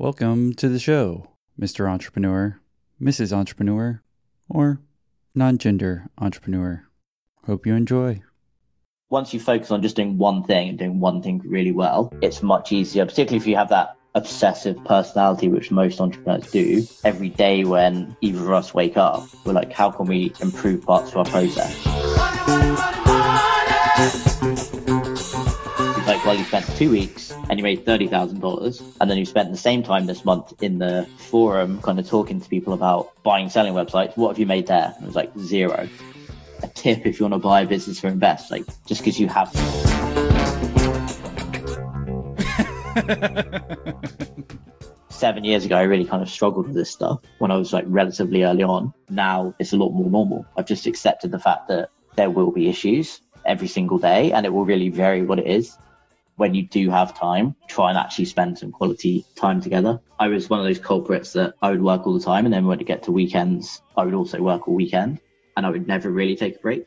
Welcome to the show, Mr. Entrepreneur, Mrs. Entrepreneur, or non gender entrepreneur. Hope you enjoy. Once you focus on just doing one thing and doing one thing really well, it's much easier, particularly if you have that obsessive personality, which most entrepreneurs do. Every day when either of us wake up, we're like, how can we improve parts of our process? It's two weeks and you made $30,000. And then you spent the same time this month in the forum kind of talking to people about buying, selling websites. What have you made there? And it was like zero. A tip if you want to buy a business or invest, like just because you have seven years ago, I really kind of struggled with this stuff when I was like relatively early on. Now it's a lot more normal. I've just accepted the fact that there will be issues every single day and it will really vary what it is. When you do have time, try and actually spend some quality time together. I was one of those culprits that I would work all the time and then when it get to weekends, I would also work all weekend and I would never really take a break.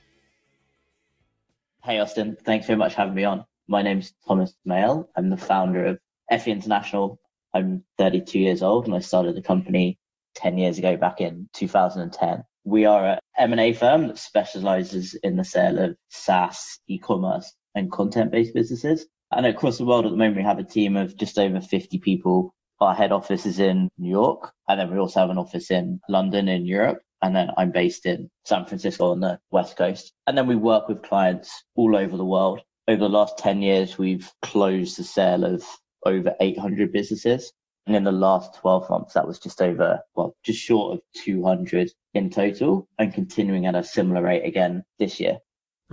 Hey Austin, thanks very much for having me on. My name's Thomas Smale. I'm the founder of FE International. I'm 32 years old and I started the company 10 years ago back in 2010. We are an M&A firm that specializes in the sale of SaaS, e-commerce and content-based businesses. And across the world at the moment, we have a team of just over 50 people. Our head office is in New York and then we also have an office in London in Europe. And then I'm based in San Francisco on the West Coast. And then we work with clients all over the world. Over the last 10 years, we've closed the sale of over 800 businesses. And in the last 12 months, that was just over, well, just short of 200 in total and continuing at a similar rate again this year.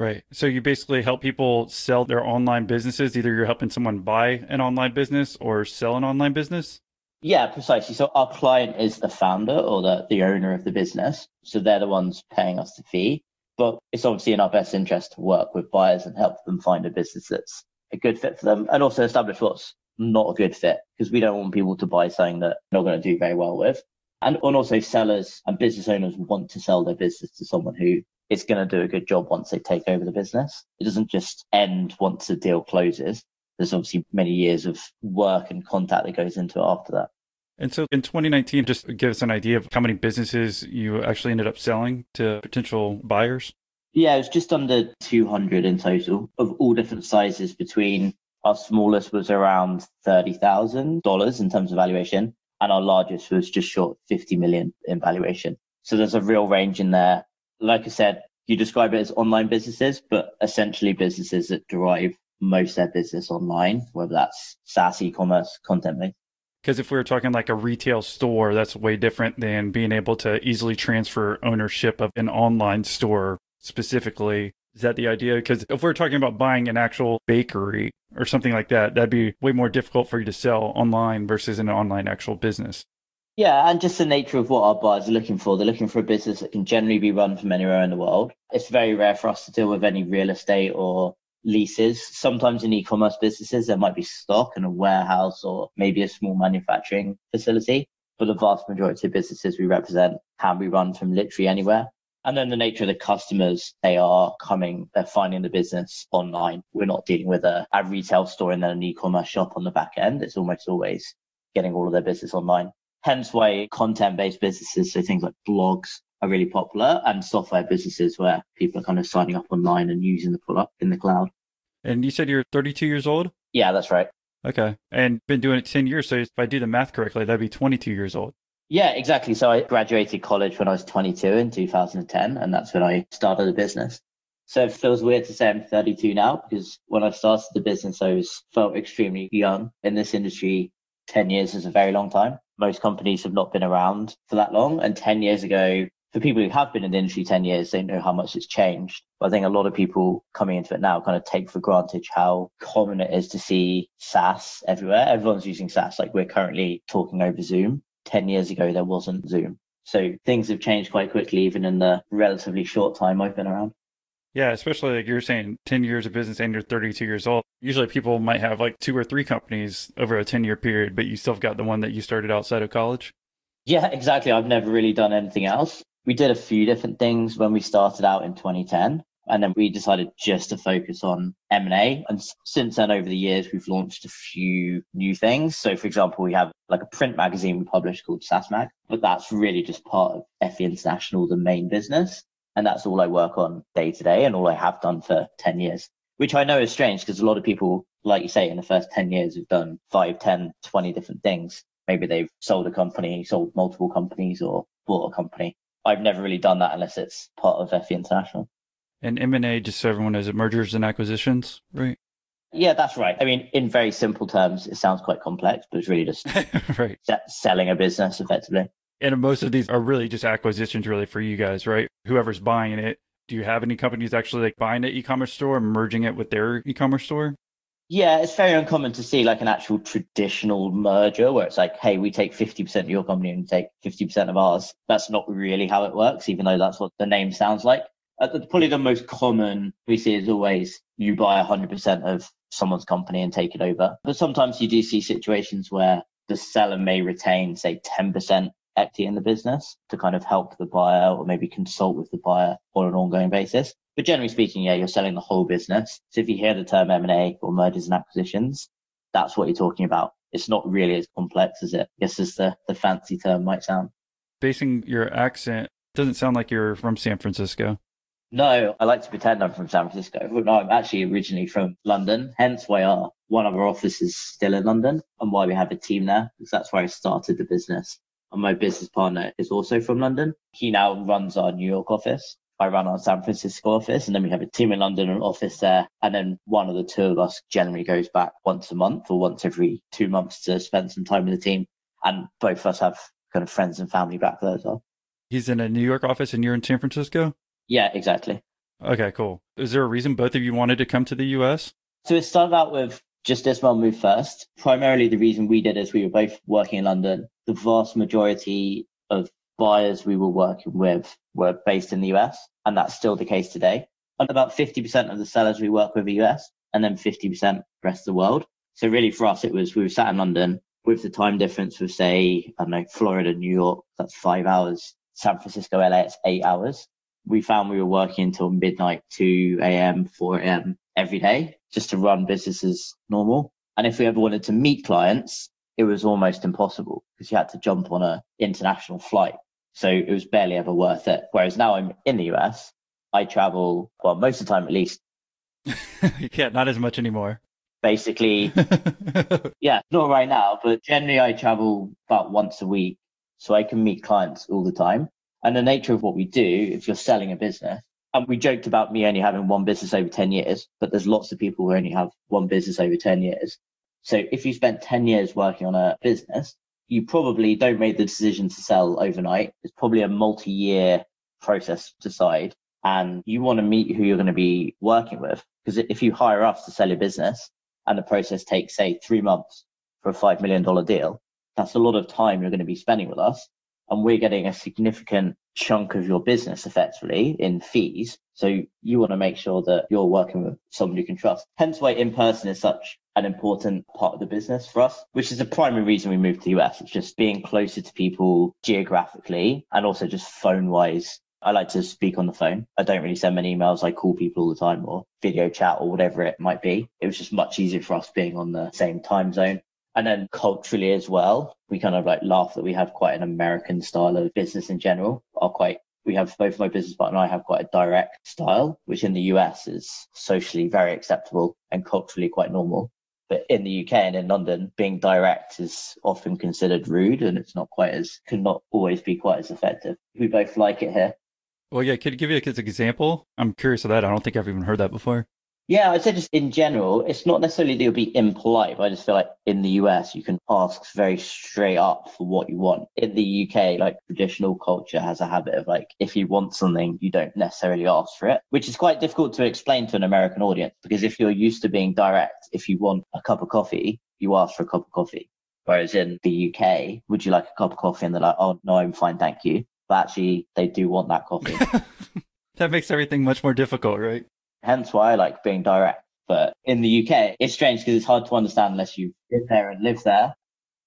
Right. So you basically help people sell their online businesses. Either you're helping someone buy an online business or sell an online business. Yeah, precisely. So our client is the founder or the, the owner of the business. So they're the ones paying us the fee. But it's obviously in our best interest to work with buyers and help them find a business that's a good fit for them and also establish what's not a good fit because we don't want people to buy something that they're not going to do very well with. And, and also sellers and business owners want to sell their business to someone who is going to do a good job once they take over the business. It doesn't just end once the deal closes. There's obviously many years of work and contact that goes into it after that. And so in 2019, just give us an idea of how many businesses you actually ended up selling to potential buyers. Yeah, it was just under 200 in total of all different sizes between our smallest was around $30,000 in terms of valuation, and our largest was just short 50 million in valuation. So there's a real range in there. Like I said, you describe it as online businesses, but essentially businesses that derive most of their business online, whether that's SaaS, e-commerce, content based. Because if we were talking like a retail store, that's way different than being able to easily transfer ownership of an online store specifically. Is that the idea? Because if we're talking about buying an actual bakery or something like that, that'd be way more difficult for you to sell online versus an online actual business. Yeah, and just the nature of what our buyers are looking for. They're looking for a business that can generally be run from anywhere in the world. It's very rare for us to deal with any real estate or leases. Sometimes in e-commerce businesses, there might be stock and a warehouse or maybe a small manufacturing facility. But the vast majority of businesses we represent can be run from literally anywhere. And then the nature of the customers, they are coming, they're finding the business online. We're not dealing with a, a retail store and then an e-commerce shop on the back end. It's almost always getting all of their business online. Hence why content based businesses, so things like blogs are really popular and software businesses where people are kind of signing up online and using the product in the cloud. And you said you're 32 years old? Yeah, that's right. Okay. And been doing it 10 years. So if I do the math correctly, that'd be 22 years old. Yeah, exactly. So I graduated college when I was 22 in 2010, and that's when I started the business. So it feels weird to say I'm 32 now because when I started the business, I was felt extremely young. In this industry, 10 years is a very long time. Most companies have not been around for that long. And 10 years ago, for people who have been in the industry 10 years, they know how much it's changed. But I think a lot of people coming into it now kind of take for granted how common it is to see SaaS everywhere. Everyone's using SaaS. Like we're currently talking over Zoom. 10 years ago, there wasn't Zoom. So things have changed quite quickly, even in the relatively short time I've been around. Yeah, especially like you're saying 10 years of business and you're 32 years old. Usually people might have like two or three companies over a 10 year period, but you still got the one that you started outside of college. Yeah, exactly. I've never really done anything else. We did a few different things when we started out in 2010. And then we decided just to focus on M&A. And since then, over the years, we've launched a few new things. So for example, we have like a print magazine we publish called SaaSmag, but that's really just part of FE International, the main business. And that's all I work on day to day and all I have done for 10 years, which I know is strange because a lot of people, like you say, in the first 10 years have done 5, 10, 20 different things. Maybe they've sold a company, sold multiple companies or bought a company. I've never really done that unless it's part of FE International. And M&A, just so everyone knows, it mergers and acquisitions, right? Yeah, that's right. I mean, in very simple terms, it sounds quite complex, but it's really just right. selling a business effectively. And most of these are really just acquisitions, really, for you guys, right? Whoever's buying it. Do you have any companies actually like buying an e-commerce store and merging it with their e-commerce store? Yeah, it's very uncommon to see like an actual traditional merger where it's like, hey, we take 50% of your company and take 50% of ours. That's not really how it works, even though that's what the name sounds like. Uh, probably the most common we see is always you buy 100% of someone's company and take it over. But sometimes you do see situations where the seller may retain, say, 10% equity in the business to kind of help the buyer or maybe consult with the buyer on an ongoing basis. But generally speaking, yeah, you're selling the whole business. So if you hear the term M&A or mergers and acquisitions, that's what you're talking about. It's not really as complex as it, I guess, as the, the fancy term might sound. Basing your accent, doesn't sound like you're from San Francisco. No, I like to pretend I'm from San Francisco. No, I'm actually originally from London, hence why our one of our offices is still in London and why we have a team there, because that's where I started the business my business partner is also from London. He now runs our New York office. I run our San Francisco office, and then we have a team in London and an office there. And then one of the two of us generally goes back once a month or once every two months to spend some time with the team. And both of us have kind of friends and family back there as well. He's in a New York office and you're in San Francisco? Yeah, exactly. Okay, cool. Is there a reason both of you wanted to come to the US? So it started out with just Ismail moved first. Primarily, the reason we did is we were both working in London. The vast majority of buyers we were working with were based in the US, and that's still the case today. And about 50% of the sellers we work with are US, and then 50% rest of the world. So really for us, it was we were sat in London with the time difference with say, I don't know, Florida, New York, that's five hours. San Francisco, LA, it's eight hours. We found we were working until midnight, 2 a.m., 4 a.m. every day just to run business as normal. And if we ever wanted to meet clients, it was almost impossible because you had to jump on a international flight. So it was barely ever worth it. Whereas now I'm in the US, I travel, well, most of the time at least. yeah, not as much anymore. Basically, yeah, not right now, but generally I travel about once a week. So I can meet clients all the time. And the nature of what we do, if you're selling a business, and we joked about me only having one business over 10 years, but there's lots of people who only have one business over 10 years. So if you spent 10 years working on a business, you probably don't make the decision to sell overnight. It's probably a multi year process to decide. And you want to meet who you're going to be working with. Because if you hire us to sell your business and the process takes, say, three months for a $5 million deal, that's a lot of time you're going to be spending with us and we're getting a significant chunk of your business effectively in fees. So you want to make sure that you're working with someone you can trust. Hence why in person is such an important part of the business for us, which is the primary reason we moved to the US. It's just being closer to people geographically and also just phone wise. I like to speak on the phone. I don't really send many emails. I call people all the time or video chat or whatever it might be. It was just much easier for us being on the same time zone. And then culturally as well, we kind of like laugh that we have quite an American style of business in general, are quite we have both my business partner and I have quite a direct style, which in the US is socially very acceptable and culturally quite normal. But in the UK and in London, being direct is often considered rude and it's not quite as, can not always be quite as effective. We both like it here. Well, yeah, could you give you an example? I'm curious of that. I don't think I've even heard that before. Yeah, I'd say just in general, it's not necessarily that you'll be impolite, but I just feel like in the US, you can ask very straight up for what you want. In the UK, like traditional culture has a habit of like, if you want something, you don't necessarily ask for it, which is quite difficult to explain to an American audience because if you're used to being direct, if you want a cup of coffee, you ask for a cup of coffee. Whereas in the UK, would you like a cup of coffee? And they're like, oh, no, I'm fine, thank you. But actually, they do want that coffee. that makes everything much more difficult, right? Hence why I like being direct. But in the UK, it's strange because it's hard to understand unless you live there and live there.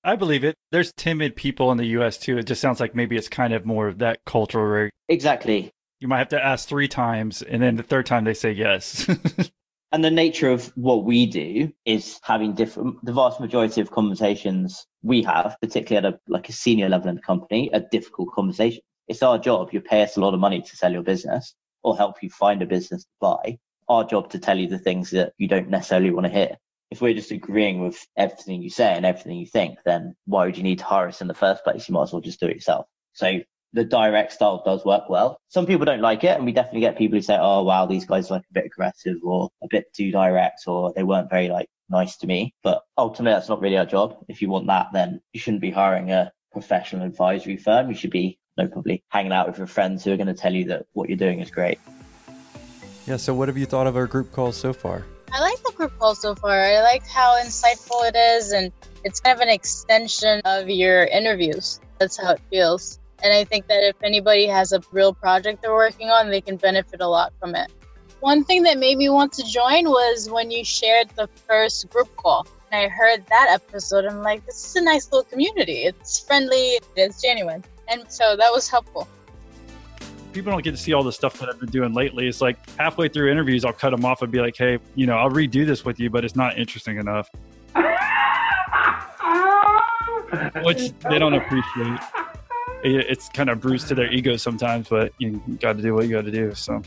I believe it. There's timid people in the US too. It just sounds like maybe it's kind of more of that cultural. Right? Exactly. you might have to ask three times, and then the third time they say yes. and the nature of what we do is having different. The vast majority of conversations we have, particularly at a like a senior level in the company, are difficult conversations. It's our job. You pay us a lot of money to sell your business or help you find a business to buy. Our job to tell you the things that you don't necessarily want to hear if we're just agreeing with everything you say and everything you think, then why would you need to hire us in the first place? You might as well just do it yourself. So the direct style does work well. Some people don't like it, and we definitely get people who say, "Oh, wow, these guys are like a bit aggressive or a bit too direct, or they weren't very like nice to me." But ultimately, that's not really our job. If you want that, then you shouldn't be hiring a professional advisory firm. You should be, no, probably hanging out with your friends who are going to tell you that what you're doing is great. Yeah. So, what have you thought of our group calls so far? I like the group call so far. I like how insightful it is, and it's kind of an extension of your interviews. That's how it feels. And I think that if anybody has a real project they're working on, they can benefit a lot from it. One thing that made me want to join was when you shared the first group call. And I heard that episode. I'm like, this is a nice little community. It's friendly, it's genuine. And so that was helpful people don't get to see all the stuff that I've been doing lately. It's like halfway through interviews, I'll cut them off and be like, hey, you know, I'll redo this with you, but it's not interesting enough. Which they don't appreciate. It's kind of bruised to their ego sometimes, but you got to do what you got to do. So.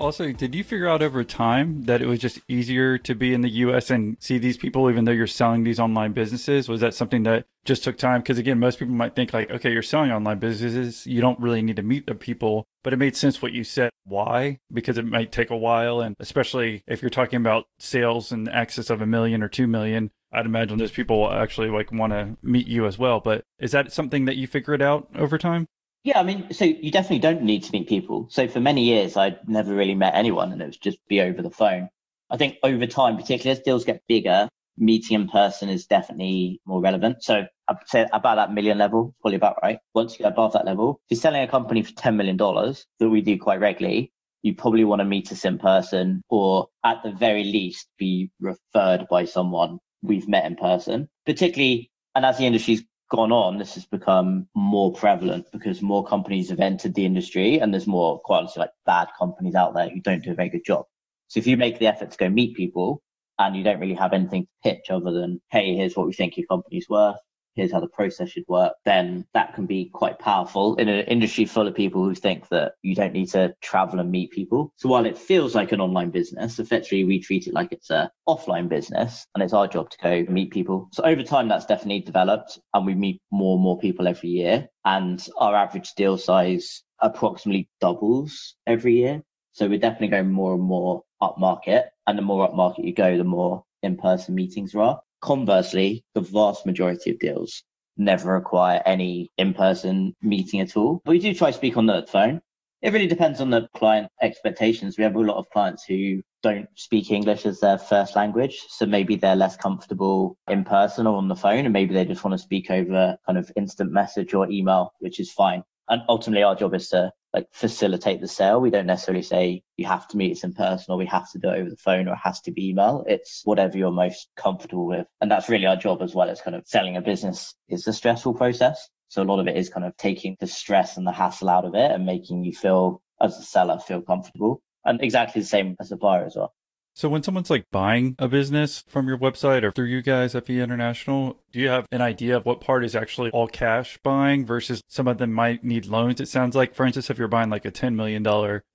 Also, did you figure out over time that it was just easier to be in the US and see these people, even though you're selling these online businesses? Was that something that just took time? Because again, most people might think like, okay, you're selling online businesses. You don't really need to meet the people, but it made sense what you said. Why? Because it might take a while. And especially if you're talking about sales in excess of a million or two million, I'd imagine those people will actually like want to meet you as well. But is that something that you figured out over time? Yeah, I mean, so you definitely don't need to meet people. So for many years, I'd never really met anyone and it was just be over the phone. I think over time, particularly as deals get bigger, meeting in person is definitely more relevant. So I'd say about that million level, probably about right. Once you get above that level, if you're selling a company for $10 million that we do quite regularly, you probably want to meet us in person or at the very least be referred by someone we've met in person, particularly, and as the industry's gone on, this has become more prevalent because more companies have entered the industry and there's more quite honestly like bad companies out there who don't do a very good job. So if you make the effort to go meet people and you don't really have anything to pitch other than, hey, here's what we think your company's worth, here's how the process should work, then that can be quite powerful in an industry full of people who think that you don't need to travel and meet people. So while it feels like an online business, effectively we treat it like it's a offline business and it's our job to go meet people. So over time, that's definitely developed and we meet more and more people every year and our average deal size approximately doubles every year. So we're definitely going more and more up market and the more up market you go, the more in-person meetings are. Conversely, the vast majority of deals never require any in-person meeting at all. We do try to speak on the phone. It really depends on the client expectations. We have a lot of clients who don't speak English as their first language. So maybe they're less comfortable in person or on the phone, and maybe they just want to speak over kind of instant message or email, which is fine. And ultimately, our job is to like facilitate the sale. We don't necessarily say you have to meet us in person or we have to do it over the phone or it has to be email. It's whatever you're most comfortable with. And that's really our job as well as kind of selling a business is a stressful process. So a lot of it is kind of taking the stress and the hassle out of it and making you feel as a seller feel comfortable. And exactly the same as a buyer as well. So when someone's like buying a business from your website or through you guys, FE International, do you have an idea of what part is actually all cash buying versus some of them might need loans? It sounds like, for instance, if you're buying like a $10 million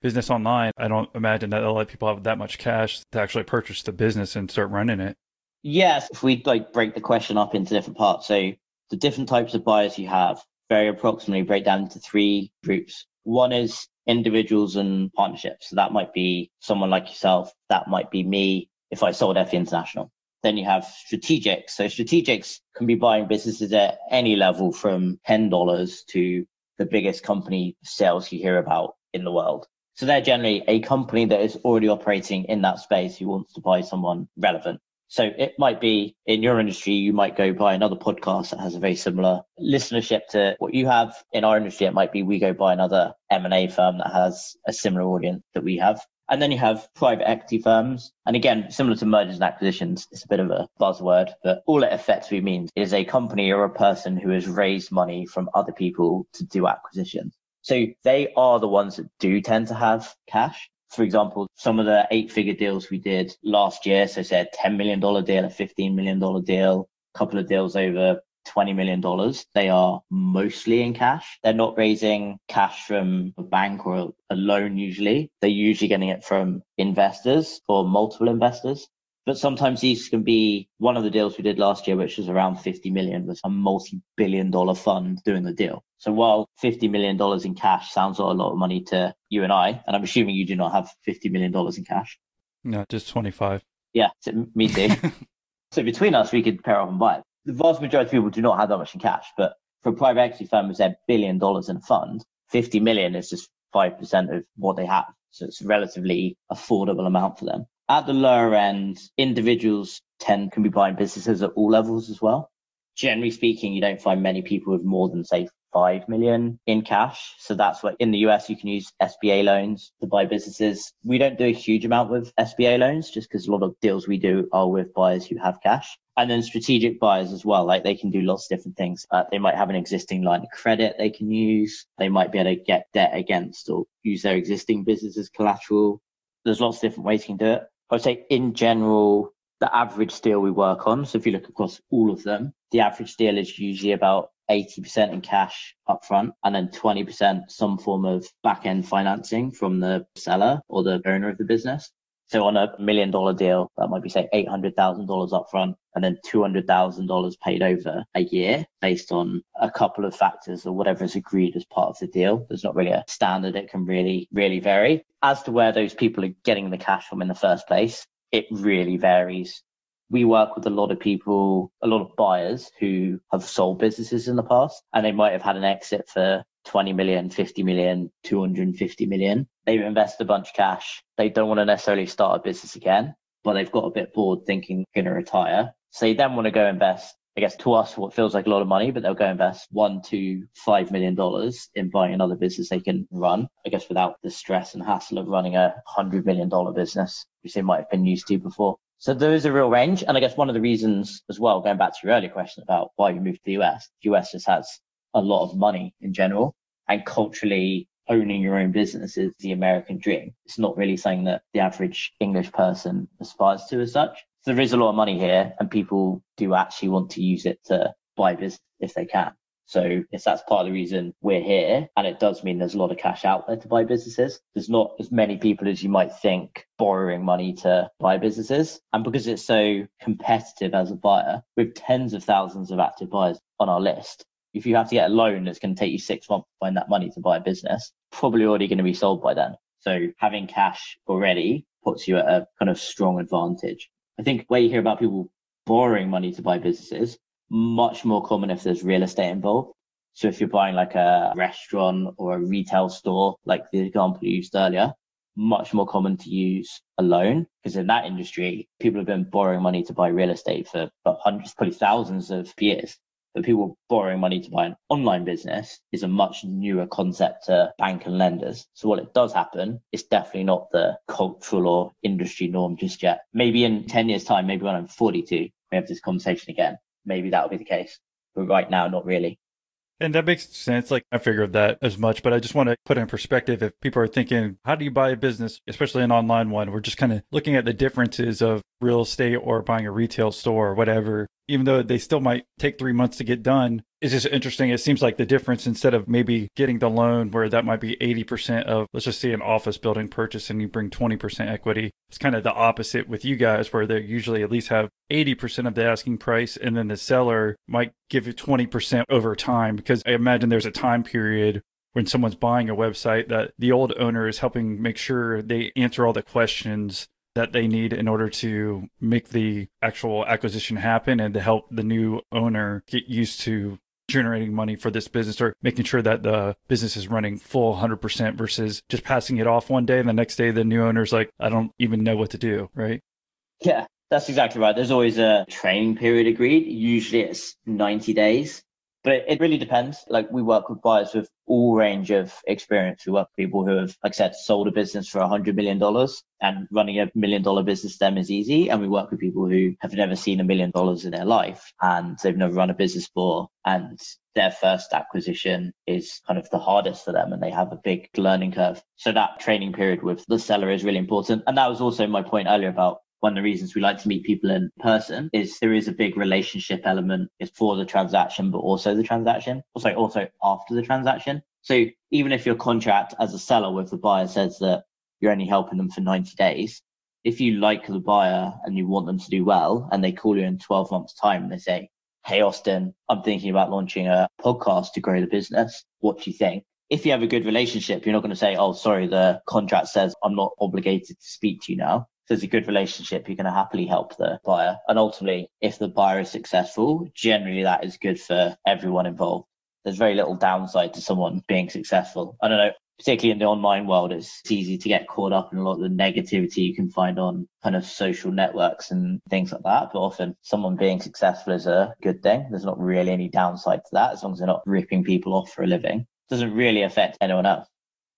business online, I don't imagine that a lot of people have that much cash to actually purchase the business and start running it. Yes, if we like break the question up into different parts. So the different types of buyers you have very approximately break down into three groups. One is individuals and partnerships. So that might be someone like yourself. That might be me if I sold FE International. Then you have strategics. So strategics can be buying businesses at any level from $10 to the biggest company sales you hear about in the world. So they're generally a company that is already operating in that space who wants to buy someone relevant. So it might be in your industry, you might go buy another podcast that has a very similar listenership to what you have. In our industry, it might be we go buy another M&A firm that has a similar audience that we have. And then you have private equity firms. And again, similar to mergers and acquisitions, it's a bit of a buzzword, but all it effectively means is a company or a person who has raised money from other people to do acquisitions. So they are the ones that do tend to have cash. For example, some of the eight figure deals we did last year, so say a $10 million deal, a $15 million deal, a couple of deals over $20 million. They are mostly in cash. They're not raising cash from a bank or a loan usually. They're usually getting it from investors or multiple investors. But sometimes these can be one of the deals we did last year, which was around 50 million, was a multi-billion dollar fund doing the deal. So while 50 million dollars in cash sounds like a lot of money to you and I, and I'm assuming you do not have 50 million dollars in cash. No, just 25. Yeah, me too. so between us, we could pair up and buy it the vast majority of people do not have that much in cash, but for a private equity firm with a billion dollars in a fund, 50 million is just 5% of what they have. So it's a relatively affordable amount for them. At the lower end, individuals tend can be buying businesses at all levels as well. Generally speaking, you don't find many people with more than say 5 million in cash. So that's what in the US you can use SBA loans to buy businesses. We don't do a huge amount with SBA loans just because a lot of deals we do are with buyers who have cash. And then strategic buyers as well, like they can do lots of different things. Uh, they might have an existing line of credit they can use. They might be able to get debt against or use their existing business as collateral. There's lots of different ways you can do it. I would say in general, the average deal we work on. So if you look across all of them, the average deal is usually about 80% in cash upfront and then 20% some form of back end financing from the seller or the owner of the business. So on a million dollar deal, that might be say $800,000 upfront and then $200,000 paid over a year based on a couple of factors or whatever is agreed as part of the deal. There's not really a standard. It can really, really vary. As to where those people are getting the cash from in the first place, it really varies we work with a lot of people, a lot of buyers who have sold businesses in the past and they might have had an exit for 20 million, 50 million, 250 million. They've invested a bunch of cash. They don't want to necessarily start a business again, but they've got a bit bored thinking going to retire. So they then want to go invest, I guess to us, what feels like a lot of money, but they'll go invest one to five million dollars in buying another business they can run, I guess without the stress and hassle of running a hundred million dollar business, which they might have been used to before. So there is a real range. And I guess one of the reasons as well, going back to your earlier question about why you moved to the US, the US just has a lot of money in general and culturally owning your own business is the American dream. It's not really something that the average English person aspires to as such. So there is a lot of money here and people do actually want to use it to buy business if they can. So if that's part of the reason we're here, and it does mean there's a lot of cash out there to buy businesses. There's not as many people as you might think borrowing money to buy businesses. And because it's so competitive as a buyer, with tens of thousands of active buyers on our list, if you have to get a loan that's going to take you six months to find that money to buy a business, probably already going to be sold by then. So having cash already puts you at a kind of strong advantage. I think where you hear about people borrowing money to buy businesses, much more common if there's real estate involved. So if you're buying like a restaurant or a retail store, like the example you used earlier, much more common to use a loan because in that industry, people have been borrowing money to buy real estate for hundreds, probably thousands of years. But people borrowing money to buy an online business is a much newer concept to bank and lenders. So what it does happen it's definitely not the cultural or industry norm just yet. Maybe in 10 years time, maybe when I'm 42, we have this conversation again maybe that'll be the case. But right now, not really. And that makes sense. Like I figured that as much, but I just want to put in perspective if people are thinking, how do you buy a business, especially an online one? We're just kind of looking at the differences of real estate or buying a retail store or whatever even though they still might take three months to get done. It's just interesting. It seems like the difference instead of maybe getting the loan where that might be 80% of, let's just say an office building purchase and you bring 20% equity. It's kind of the opposite with you guys where they usually at least have 80% of the asking price and then the seller might give you 20% over time because I imagine there's a time period when someone's buying a website that the old owner is helping make sure they answer all the questions that they need in order to make the actual acquisition happen and to help the new owner get used to generating money for this business or making sure that the business is running full 100% versus just passing it off one day and the next day the new owner's like I don't even know what to do, right? Yeah, that's exactly right. There's always a training period agreed. Usually it's 90 days But it really depends. Like we work with buyers with all range of experience. We work with people who have, like I said, sold a business for a hundred million dollars and running a million dollar business them is easy. And we work with people who have never seen a million dollars in their life and they've never run a business before and their first acquisition is kind of the hardest for them and they have a big learning curve. So that training period with the seller is really important. And that was also my point earlier about one of the reasons we like to meet people in person is there is a big relationship element is for the transaction, but also the transaction, also also after the transaction. So even if your contract as a seller with the buyer says that you're only helping them for 90 days, if you like the buyer and you want them to do well and they call you in 12 months time and they say, Hey, Austin, I'm thinking about launching a podcast to grow the business. What do you think? If you have a good relationship, you're not going to say, Oh, sorry, the contract says I'm not obligated to speak to you now there's a good relationship, you're going to happily help the buyer. And ultimately, if the buyer is successful, generally that is good for everyone involved. There's very little downside to someone being successful. I don't know, particularly in the online world, it's easy to get caught up in a lot of the negativity you can find on kind of social networks and things like that. But often someone being successful is a good thing. There's not really any downside to that as long as they're not ripping people off for a living. It doesn't really affect anyone else.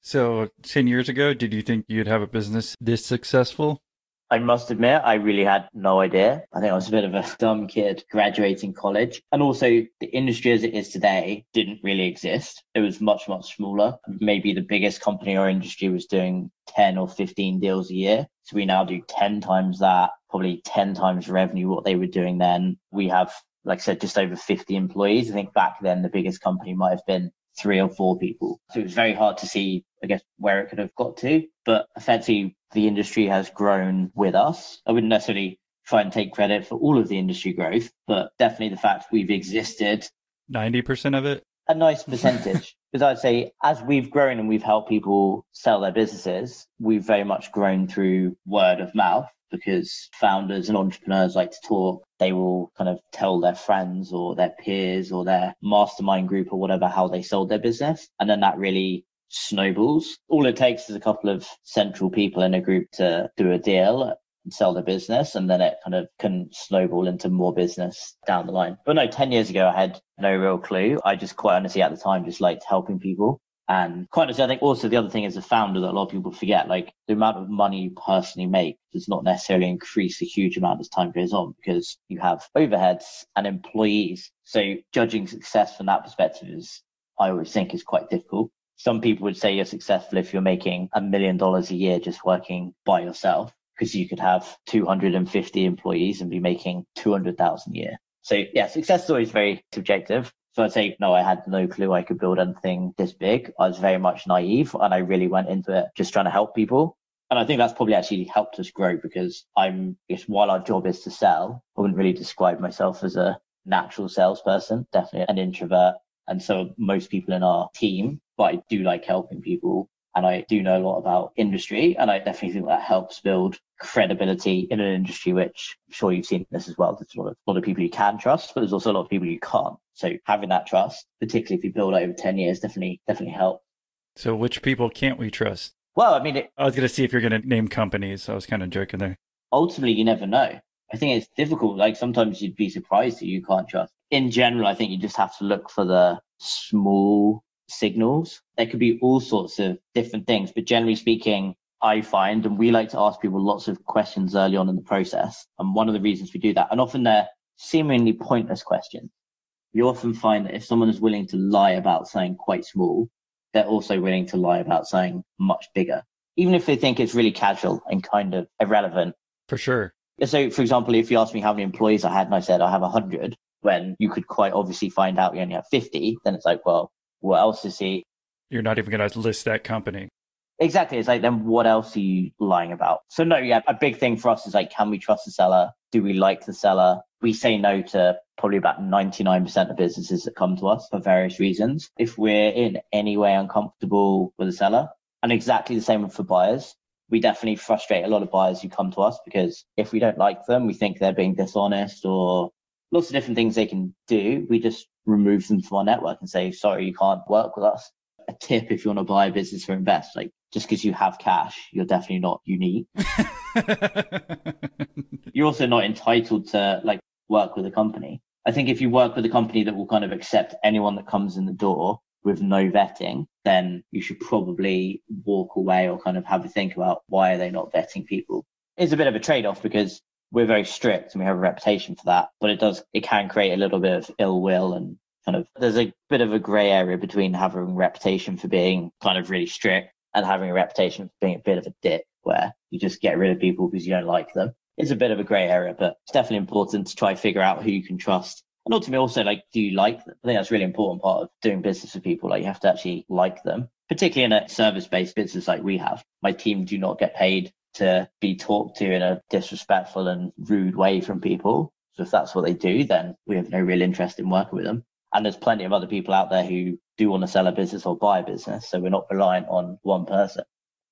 So, 10 years ago, did you think you'd have a business this successful? I must admit, I really had no idea. I think I was a bit of a dumb kid graduating college. And also, the industry as it is today didn't really exist. It was much, much smaller. Maybe the biggest company or industry was doing 10 or 15 deals a year. So we now do 10 times that, probably 10 times revenue what they were doing then. We have, like I said, just over 50 employees. I think back then the biggest company might have been three or four people. So it was very hard to see, I guess, where it could have got to. But effectively, the industry has grown with us. I wouldn't necessarily try and take credit for all of the industry growth, but definitely the fact we've existed. 90% of it? A nice percentage. because I'd say as we've grown and we've helped people sell their businesses, we've very much grown through word of mouth because founders and entrepreneurs like to talk. They will kind of tell their friends or their peers or their mastermind group or whatever how they sold their business. And then that really snowballs. All it takes is a couple of central people in a group to do a deal and sell the business, and then it kind of can snowball into more business down the line. But no, 10 years ago, I had no real clue. I just quite honestly at the time just liked helping people. And quite honestly, I think also the other thing as a founder that a lot of people forget, like the amount of money you personally make does not necessarily increase a huge amount as time goes on because you have overheads and employees. So judging success from that perspective is, I always think is quite difficult. Some people would say you're successful if you're making a million dollars a year just working by yourself because you could have 250 employees and be making 200,000 a year. So yeah, success is always very subjective. So I'd say, no, I had no clue I could build anything this big. I was very much naive and I really went into it just trying to help people. And I think that's probably actually helped us grow because I'm, I guess while our job is to sell, I wouldn't really describe myself as a natural salesperson, definitely an introvert. And so most people in our team, but I do like helping people and I do know a lot about industry. And I definitely think that helps build credibility in an industry, which I'm sure you've seen this as well. There's a lot, of, a lot of people you can trust, but there's also a lot of people you can't. So having that trust, particularly if you build over 10 years, definitely, definitely helps. So which people can't we trust? Well, I mean, it, I was going to see if you're going to name companies. I was kind of joking there. Ultimately, you never know. I think it's difficult. Like sometimes you'd be surprised that you can't trust. In general, I think you just have to look for the small signals. There could be all sorts of different things, but generally speaking, I find, and we like to ask people lots of questions early on in the process. And one of the reasons we do that, and often they're seemingly pointless questions. You often find that if someone is willing to lie about something quite small, they're also willing to lie about something much bigger, even if they think it's really casual and kind of irrelevant. For sure. So, for example, if you asked me how many employees I had and I said I have 100, when you could quite obviously find out you only have 50, then it's like, well, what else is he? You're not even going to list that company. Exactly. It's like, then what else are you lying about? So, no, yeah, a big thing for us is like, can we trust the seller? Do we like the seller? We say no to probably about 99% of businesses that come to us for various reasons. If we're in any way uncomfortable with the seller, and exactly the same for buyers, we definitely frustrate a lot of buyers who come to us because if we don't like them, we think they're being dishonest or lots of different things they can do. We just remove them from our network and say, sorry, you can't work with us. A tip if you want to buy a business or invest, like just because you have cash, you're definitely not unique. you're also not entitled to like work with a company. I think if you work with a company that will kind of accept anyone that comes in the door with no vetting, then you should probably walk away or kind of have a think about why are they not vetting people. It's a bit of a trade off because we're very strict and we have a reputation for that, but it does, it can create a little bit of ill will and kind of, there's a bit of a gray area between having a reputation for being kind of really strict and having a reputation for being a bit of a dick where you just get rid of people because you don't like them. It's a bit of a grey area, but it's definitely important to try figure out who you can trust. And ultimately also like, do you like them? I think that's really important part of doing business with people. Like you have to actually like them, particularly in a service based business like we have. My team do not get paid to be talked to in a disrespectful and rude way from people. So if that's what they do, then we have no real interest in working with them. And there's plenty of other people out there who do want to sell a business or buy a business. So we're not reliant on one person.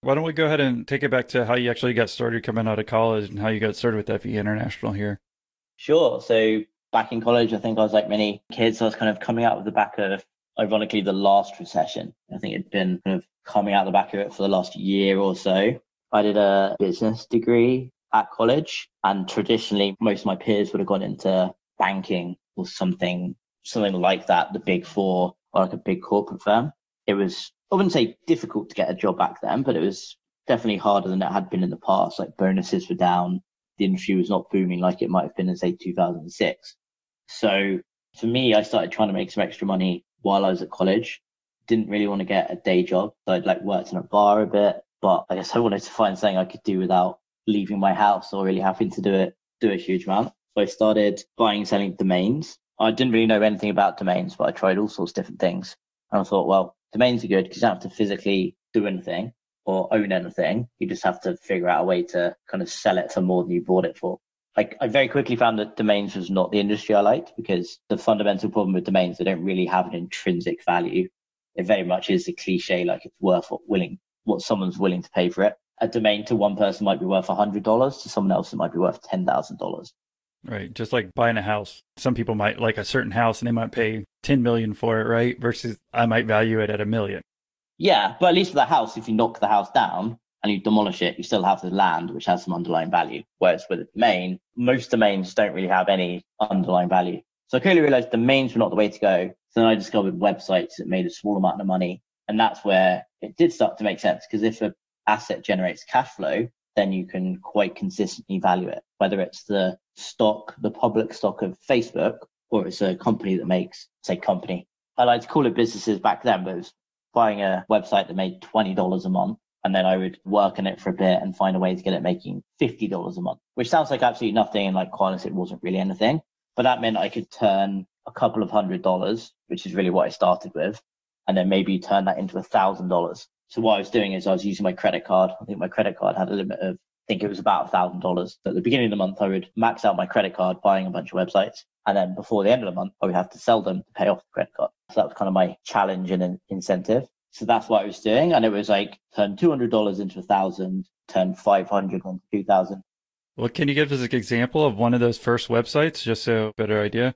Why don't we go ahead and take it back to how you actually got started coming out of college and how you got started with FE International here? Sure. So back in college, I think I was like many kids, I was kind of coming out of the back of, ironically, the last recession. I think it'd been kind of coming out the back of it for the last year or so. I did a business degree at college, and traditionally, most of my peers would have gone into banking or something, something like that, the big four or like a big corporate firm. It was I wouldn't say difficult to get a job back then, but it was definitely harder than it had been in the past. Like bonuses were down. The industry was not booming like it might have been in say 2006. So for me, I started trying to make some extra money while I was at college. Didn't really want to get a day job. So I'd like worked in a bar a bit, but I guess I wanted to find something I could do without leaving my house or really having to do it, do a huge amount. So I started buying and selling domains. I didn't really know anything about domains, but I tried all sorts of different things. And I thought, well, domains are good because you don't have to physically do anything or own anything. You just have to figure out a way to kind of sell it for more than you bought it for. Like I very quickly found that domains was not the industry I liked because the fundamental problem with domains, they don't really have an intrinsic value. It very much is a cliche, like it's worth what willing, what someone's willing to pay for it. A domain to one person might be worth a hundred dollars, to someone else it might be worth ten thousand dollars. Right. Just like buying a house. Some people might like a certain house and they might pay 10 million for it, right? Versus I might value it at a million. Yeah, but at least with a house, if you knock the house down and you demolish it, you still have the land, which has some underlying value. Whereas with a domain, most domains don't really have any underlying value. So I clearly realized domains were not the way to go. So then I discovered websites that made a small amount of money. And that's where it did start to make sense. Because if an asset generates cash flow, then you can quite consistently value it, whether it's the stock, the public stock of Facebook, or it's a company that makes, say, company. I like to call it businesses back then, but it was buying a website that made $20 a month. And then I would work on it for a bit and find a way to get it making $50 a month, which sounds like absolutely nothing. And like quality, it wasn't really anything, but that meant I could turn a couple of hundred dollars, which is really what I started with. And then maybe turn that into a thousand dollars. So what I was doing is I was using my credit card. I think my credit card had a limit of, I think it was about a thousand dollars. At the beginning of the month, I would max out my credit card buying a bunch of websites. And then before the end of the month, I would have to sell them to pay off the credit card. So that was kind of my challenge and an incentive. So that's what I was doing. And it was like turn $200 into a thousand, turn 500 into 2000. Well, can you give us an example of one of those first websites just so better idea?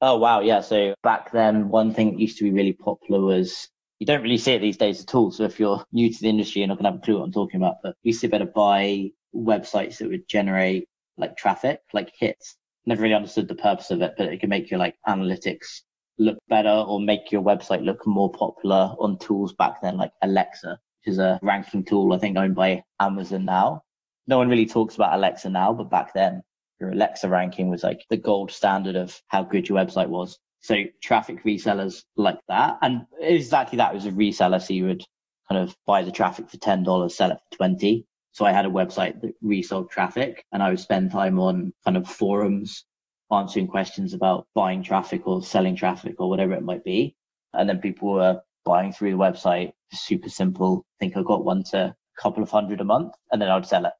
Oh, wow. Yeah. So back then, one thing that used to be really popular was you don't really see it these days at all. So if you're new to the industry, you're not going to have a clue what I'm talking about. But we used to be able to buy websites that would generate like traffic, like hits. Never really understood the purpose of it, but it could make your like analytics look better or make your website look more popular on tools back then, like Alexa, which is a ranking tool I think owned by Amazon now. No one really talks about Alexa now, but back then your Alexa ranking was like the gold standard of how good your website was. So traffic resellers like that. And exactly that was a reseller. So you would kind of buy the traffic for $10, sell it for 20. So I had a website that resold traffic and I would spend time on kind of forums answering questions about buying traffic or selling traffic or whatever it might be. And then people were buying through the website. Super simple. I think I got one to a couple of hundred a month and then I'd sell it.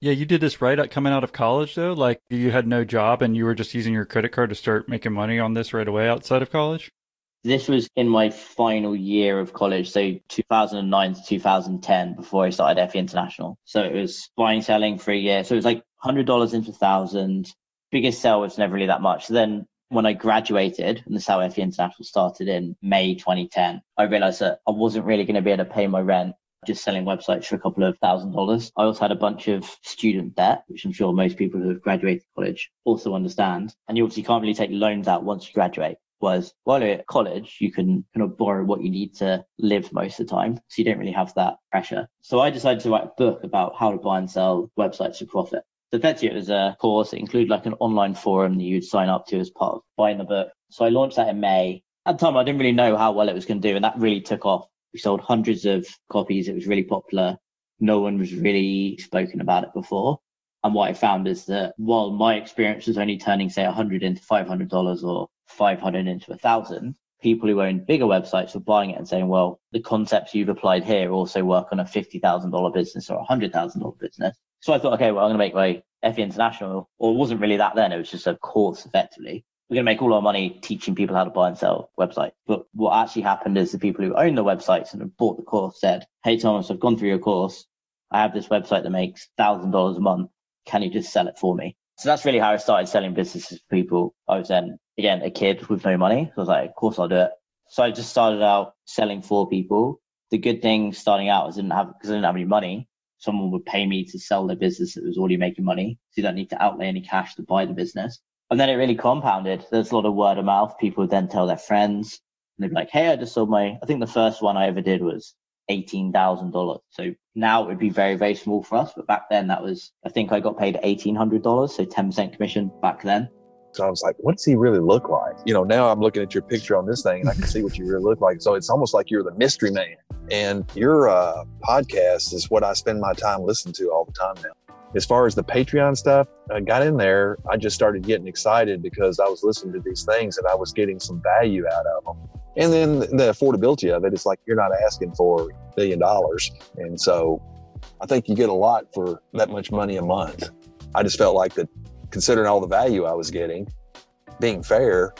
Yeah, you did this right coming out of college though. Like you had no job and you were just using your credit card to start making money on this right away outside of college. This was in my final year of college, so 2009 to 2010 before I started FE International. So it was buying, selling for a year. So it was like $100 into 1000. Biggest sale was never really that much. So then when I graduated and the how FE International started in May 2010, I realized that I wasn't really going to be able to pay my rent just selling websites for a couple of thousand dollars. I also had a bunch of student debt, which I'm sure most people who have graduated college also understand. And you obviously can't really take loans out once you graduate. Whereas while you're at college, you can kind of borrow what you need to live most of the time. So you don't really have that pressure. So I decided to write a book about how to buy and sell websites for profit. So effectively, it was a course. It included like an online forum that you'd sign up to as part of buying the book. So I launched that in May. At the time, I didn't really know how well it was going to do, and that really took off. We sold hundreds of copies. It was really popular. No one was really spoken about it before. And what I found is that while my experience was only turning, say, 100 into $500 or 500 into a thousand, people who own bigger websites were buying it and saying, well, the concepts you've applied here also work on a $50,000 business or a $100,000 business. So I thought, okay, well, I'm going to make my FE International, or it wasn't really that then. It was just a course effectively. We're going to make all our money teaching people how to buy and sell websites. But what actually happened is the people who own the websites and have bought the course said, Hey, Thomas, I've gone through your course. I have this website that makes thousand dollars a month. Can you just sell it for me? So that's really how I started selling businesses to people. I was then, again, a kid with no money. So I was like, of course I'll do it. So I just started out selling for people. The good thing starting out is I didn't have, because I didn't have any money, someone would pay me to sell their business that was already making money. So you don't need to outlay any cash to buy the business. And then it really compounded. There's a lot of word of mouth. People would then tell their friends and they'd be like, Hey, I just sold my, I think the first one I ever did was $18,000. So now it would be very, very small for us. But back then that was, I think I got paid $1,800. So 10% commission back then. So I was like, what does he really look like? You know, now I'm looking at your picture on this thing and I can see what you really look like. So it's almost like you're the mystery man. And your uh, podcast is what I spend my time listening to all the time now. As far as the Patreon stuff, I got in there. I just started getting excited because I was listening to these things and I was getting some value out of them. And then the affordability of it is like you're not asking for a billion dollars. And so I think you get a lot for that much money a month. I just felt like that considering all the value I was getting, being fair.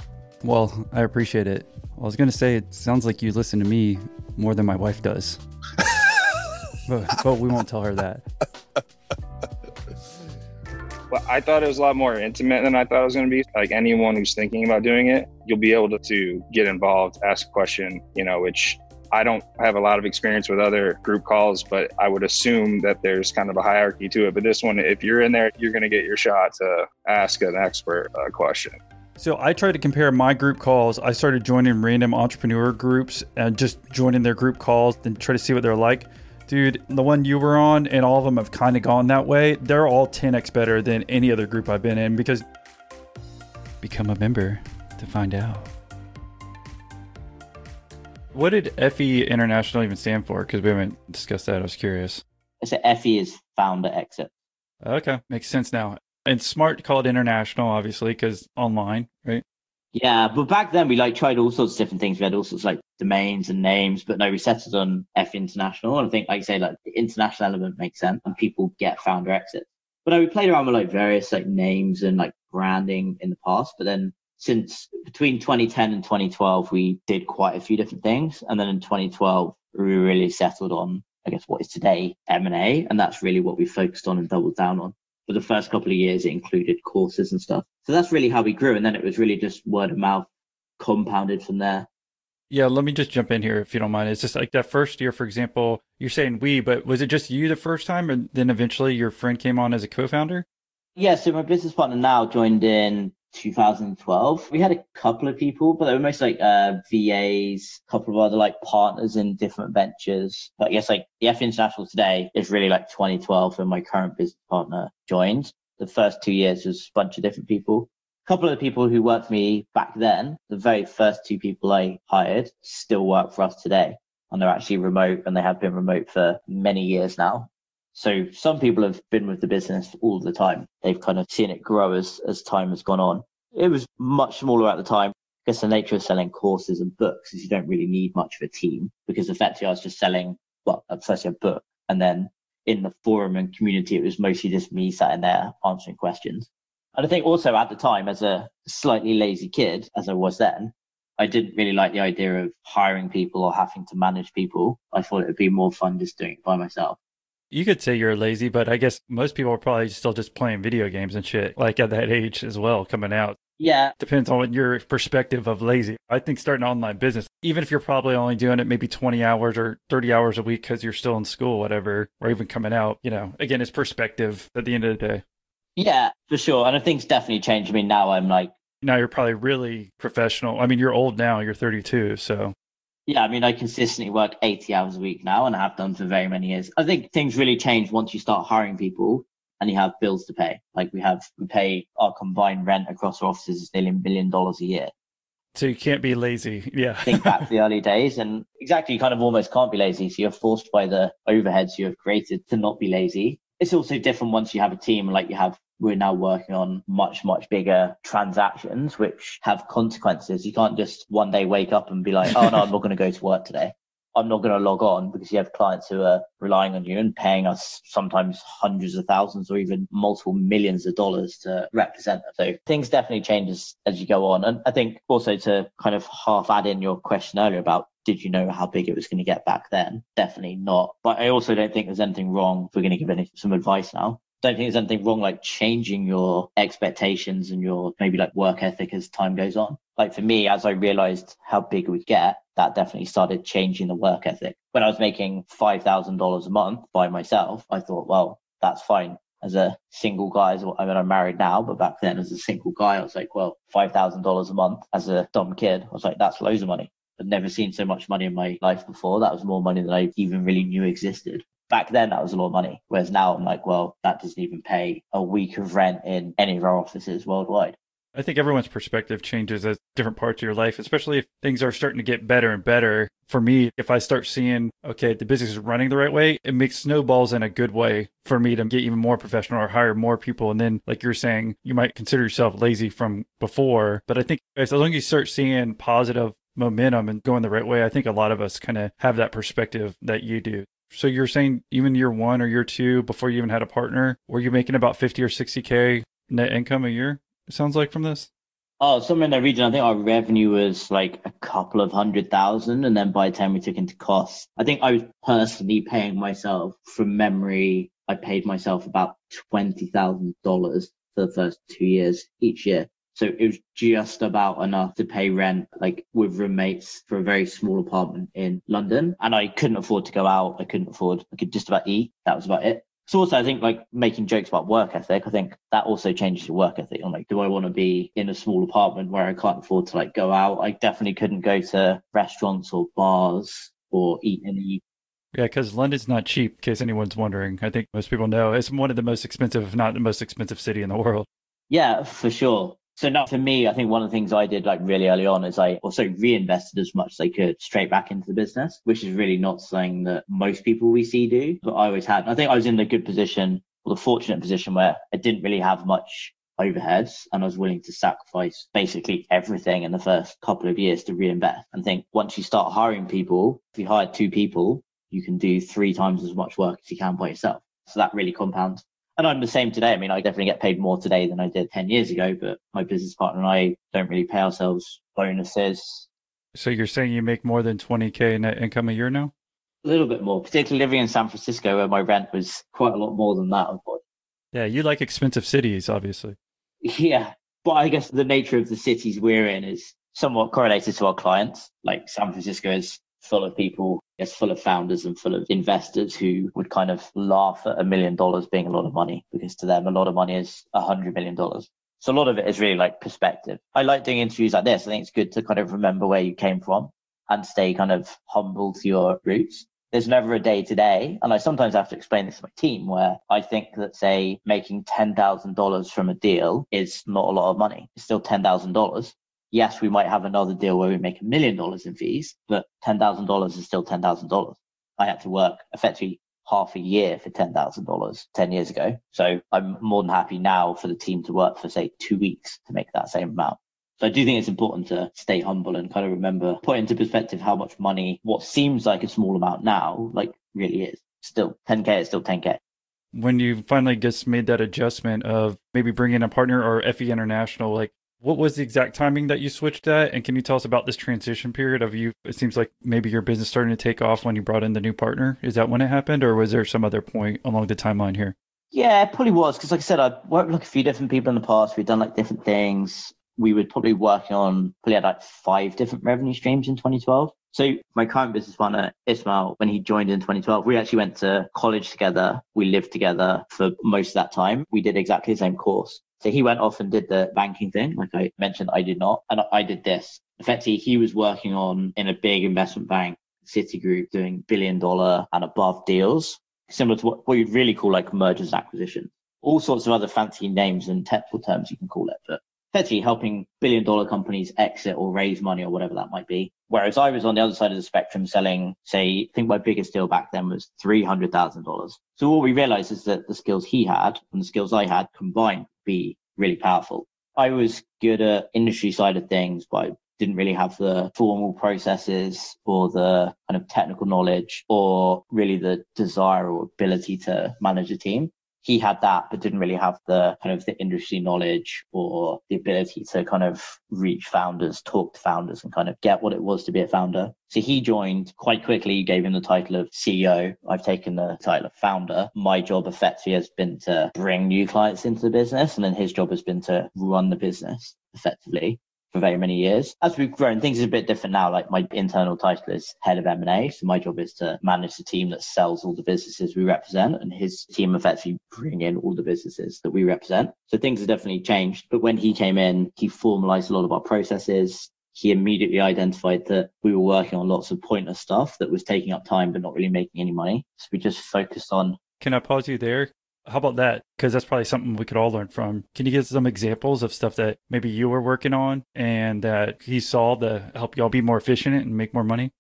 Well, I appreciate it. I was going to say, it sounds like you listen to me more than my wife does. but, but we won't tell her that. Well, I thought it was a lot more intimate than I thought it was going to be. Like anyone who's thinking about doing it, you'll be able to, to get involved, ask a question, you know, which I don't have a lot of experience with other group calls, but I would assume that there's kind of a hierarchy to it. But this one, if you're in there, you're going to get your shot to ask an expert a question. So I tried to compare my group calls. I started joining random entrepreneur groups and just joining their group calls and try to see what they're like. Dude, the one you were on and all of them have kind of gone that way. They're all 10x better than any other group I've been in because become a member to find out. What did FE International even stand for? Because we haven't discussed that. I was curious. I said FE is founder exit. Okay, makes sense now. And smart to call it international, obviously, because online, right? Yeah, but back then we like tried all sorts of different things. We had all sorts of like domains and names, but no, we settled on FE International. And I think, like I say, like the international element makes sense, and people get founder exit. But no, we played around with like various like names and like branding in the past, but then since between 2010 and 2012, we did quite a few different things. And then in 2012, we really settled on, I guess, what is today M&A. And that's really what we focused on and doubled down on. For the first couple of years, it included courses and stuff. So that's really how we grew. And then it was really just word of mouth compounded from there. Yeah, let me just jump in here if you don't mind. It's just like that first year, for example, you're saying we, but was it just you the first time and then eventually your friend came on as a co founder? Yeah, so my business partner now joined in 2012. We had a couple of people, but they were mostly like uh, VAs, a couple of other like partners in different ventures. But guess like the FE International today is really like 2012 when my current business partner joined. The first two years was a bunch of different people. A couple of the people who worked for me back then, the very first two people I hired still work for us today. And they're actually remote and they have been remote for many years now. So some people have been with the business all the time. They've kind of seen it grow as, as time has gone on. It was much smaller at the time. I guess the nature of selling courses and books is you don't really need much of a team because effectively I was just selling, well, firstly a book and then in the forum and community, it was mostly just me sat in there answering questions. And I think also at the time, as a slightly lazy kid, as I was then, I didn't really like the idea of hiring people or having to manage people. I thought it would be more fun just doing it by myself. You could say you're lazy, but I guess most people are probably still just playing video games and shit, like at that age as well, coming out. Yeah, Depends on your perspective of lazy. I think starting an online business, even if you're probably only doing it maybe 20 hours or 30 hours a week because you're still in school, whatever, or even coming out, you know, again, it's perspective at the end of the day. yeah, for sure. And I think it's definitely changed. I mean, now I'm like, Now you're probably really professional. I mean, you're old now, you're 32. So yeah, I mean, I consistently work 80 hours a week now and I have done for very many years. I think things really change once you start hiring people and you have bills to pay. Like we have, we pay our combined rent across our offices is nearly a million dollars a year. so you can't be lazy. Yeah. think back to the early days and exactly you kind of almost can't be lazy. So you're forced by the overheads you have created to not be lazy. It's also different once you have a team like you have. We're now working on much, much bigger transactions, which have consequences. You can't just one day wake up and be like, oh no, I'm not going to go to work today. I'm not going to log on because you have clients who are relying on you and paying us sometimes hundreds of thousands or even multiple millions of dollars to represent them. So things definitely change as, as you go on. And I think also to kind of half add in your question earlier about did you know how big it was going to get back then? Definitely not. But I also don't think there's anything wrong. If we're going to give any some advice now, don't think there's anything wrong like changing your expectations and your maybe like work ethic as time goes on. Like for me, as I realized how big we get, that definitely started changing the work ethic. When I was making five thousand dollars a month by myself, I thought, well, that's fine. As a single guy, as I mean, I'm married now, but back then as a single guy, I was like, well, five thousand dollars a month as a dumb kid. I was like, that's loads of money. I'd never seen so much money in my life before. That was more money than I even really knew existed back then that was a lot of money. Whereas now I'm like, well, that doesn't even pay a week of rent in any of our offices worldwide. I think everyone's perspective changes as different parts of your life, especially if things are starting to get better and better. For me, if I start seeing, okay, the business is running the right way, it makes snowballs in a good way for me to get even more professional or hire more people. And then, like you're saying, you might consider yourself lazy from before. But I think as long as you start seeing positive momentum and going the right way, I think a lot of us kind of have that perspective that you do. So you're saying even year one or year two, before you even had a partner, were you making about 50 or 60K net income a year? It sounds like from this. Oh, somewhere in that region. I think our revenue was like a couple of hundred thousand. And then by the time we took into costs, I think I was personally paying myself from memory. I paid myself about $20,000 for the first two years each year. So it was just about enough to pay rent, like with roommates for a very small apartment in London. And I couldn't afford to go out. I couldn't afford, I could just about eat. That was about it. So also, I think like making jokes about work ethic, I think that also changes your work ethic. I'm like, do I want to be in a small apartment where I can't afford to like go out? I definitely couldn't go to restaurants or bars or eat any Yeah, because London's not cheap, in case anyone's wondering. I think most people know it's one of the most expensive, if not the most expensive city in the world. Yeah, for sure. So now for me, I think one of the things I did like really early on is I also reinvested as much as I could straight back into the business, which is really not something that most people we see do, but I always had. I think I was in the good position or the fortunate position where I didn't really have much overheads and I was willing to sacrifice basically everything in the first couple of years to reinvest. And think once you start hiring people, if you hire two people, you can do three times as much work as you can by yourself. So that really compounds. And I'm the same today. I mean, I definitely get paid more today than I did 10 years ago, but my business partner and I don't really pay ourselves bonuses. So you're saying you make more than 20K net income a year now? A little bit more, particularly living in San Francisco where my rent was quite a lot more than that. Yeah, you like expensive cities, obviously. Yeah. But I guess the nature of the cities we're in is somewhat correlated to our clients. Like San Francisco is full of people, it's full of founders and full of investors who would kind of laugh at a million dollars being a lot of money because to them, a lot of money is a hundred million dollars. So a lot of it is really like perspective. I like doing interviews like this. I think it's good to kind of remember where you came from and stay kind of humble to your roots. There's never a day today. And I sometimes have to explain this to my team where I think that say making $10,000 from a deal is not a lot of money. It's still $10,000 yes, we might have another deal where we make a million dollars in fees, but $10,000 is still $10,000. I had to work effectively half a year for $10,000 10 years ago. So I'm more than happy now for the team to work for say two weeks to make that same amount. So I do think it's important to stay humble and kind of remember, put into perspective how much money, what seems like a small amount now, like really is. Still 10K is still 10K when you finally just made that adjustment of maybe bringing a partner or FE International, like what was the exact timing that you switched that? And can you tell us about this transition period of you? It seems like maybe your business starting to take off when you brought in the new partner. Is that when it happened, or was there some other point along the timeline here? Yeah, it probably was because, like I said, I've worked with like a few different people in the past. We've done like different things. we were probably working on probably had like five different revenue streams in 2012. So my current business partner, Ismail, when he joined in 2012, we actually went to college together. We lived together for most of that time. We did exactly the same course. So he went off and did the banking thing. Like I mentioned, I did not. And I did this. Effectively, he was working on in a big investment bank, Citigroup, doing billion dollar and above deals, similar to what, what you'd really call like mergers and acquisitions. All sorts of other fancy names and technical terms you can call it, but effectively helping billion dollar companies exit or raise money or whatever that might be. Whereas I was on the other side of the spectrum selling, say, I think my biggest deal back then was $300,000. So what we realized is that the skills he had and the skills I had combined be really powerful. I was good at industry side of things, but I didn't really have the formal processes or the kind of technical knowledge or really the desire or ability to manage a team he had that, but didn't really have the kind of the industry knowledge or the ability to kind of reach founders, talk to founders and kind of get what it was to be a founder. So he joined quite quickly, gave him the title of CEO. I've taken the title of founder. My job effectively has been to bring new clients into the business and then his job has been to run the business effectively for very many years. As we've grown, things are a bit different now. Like my internal title is head of M&A. So my job is to manage the team that sells all the businesses we represent and his team effectively bring in all the businesses that we represent. So things have definitely changed. But when he came in, he formalized a lot of our processes. He immediately identified that we were working on lots of pointless stuff that was taking up time but not really making any money. So we just focused on can I pause you there? How about that? Because that's probably something we could all learn from. Can you give some examples of stuff that maybe you were working on and that he saw to help y'all be more efficient and make more money?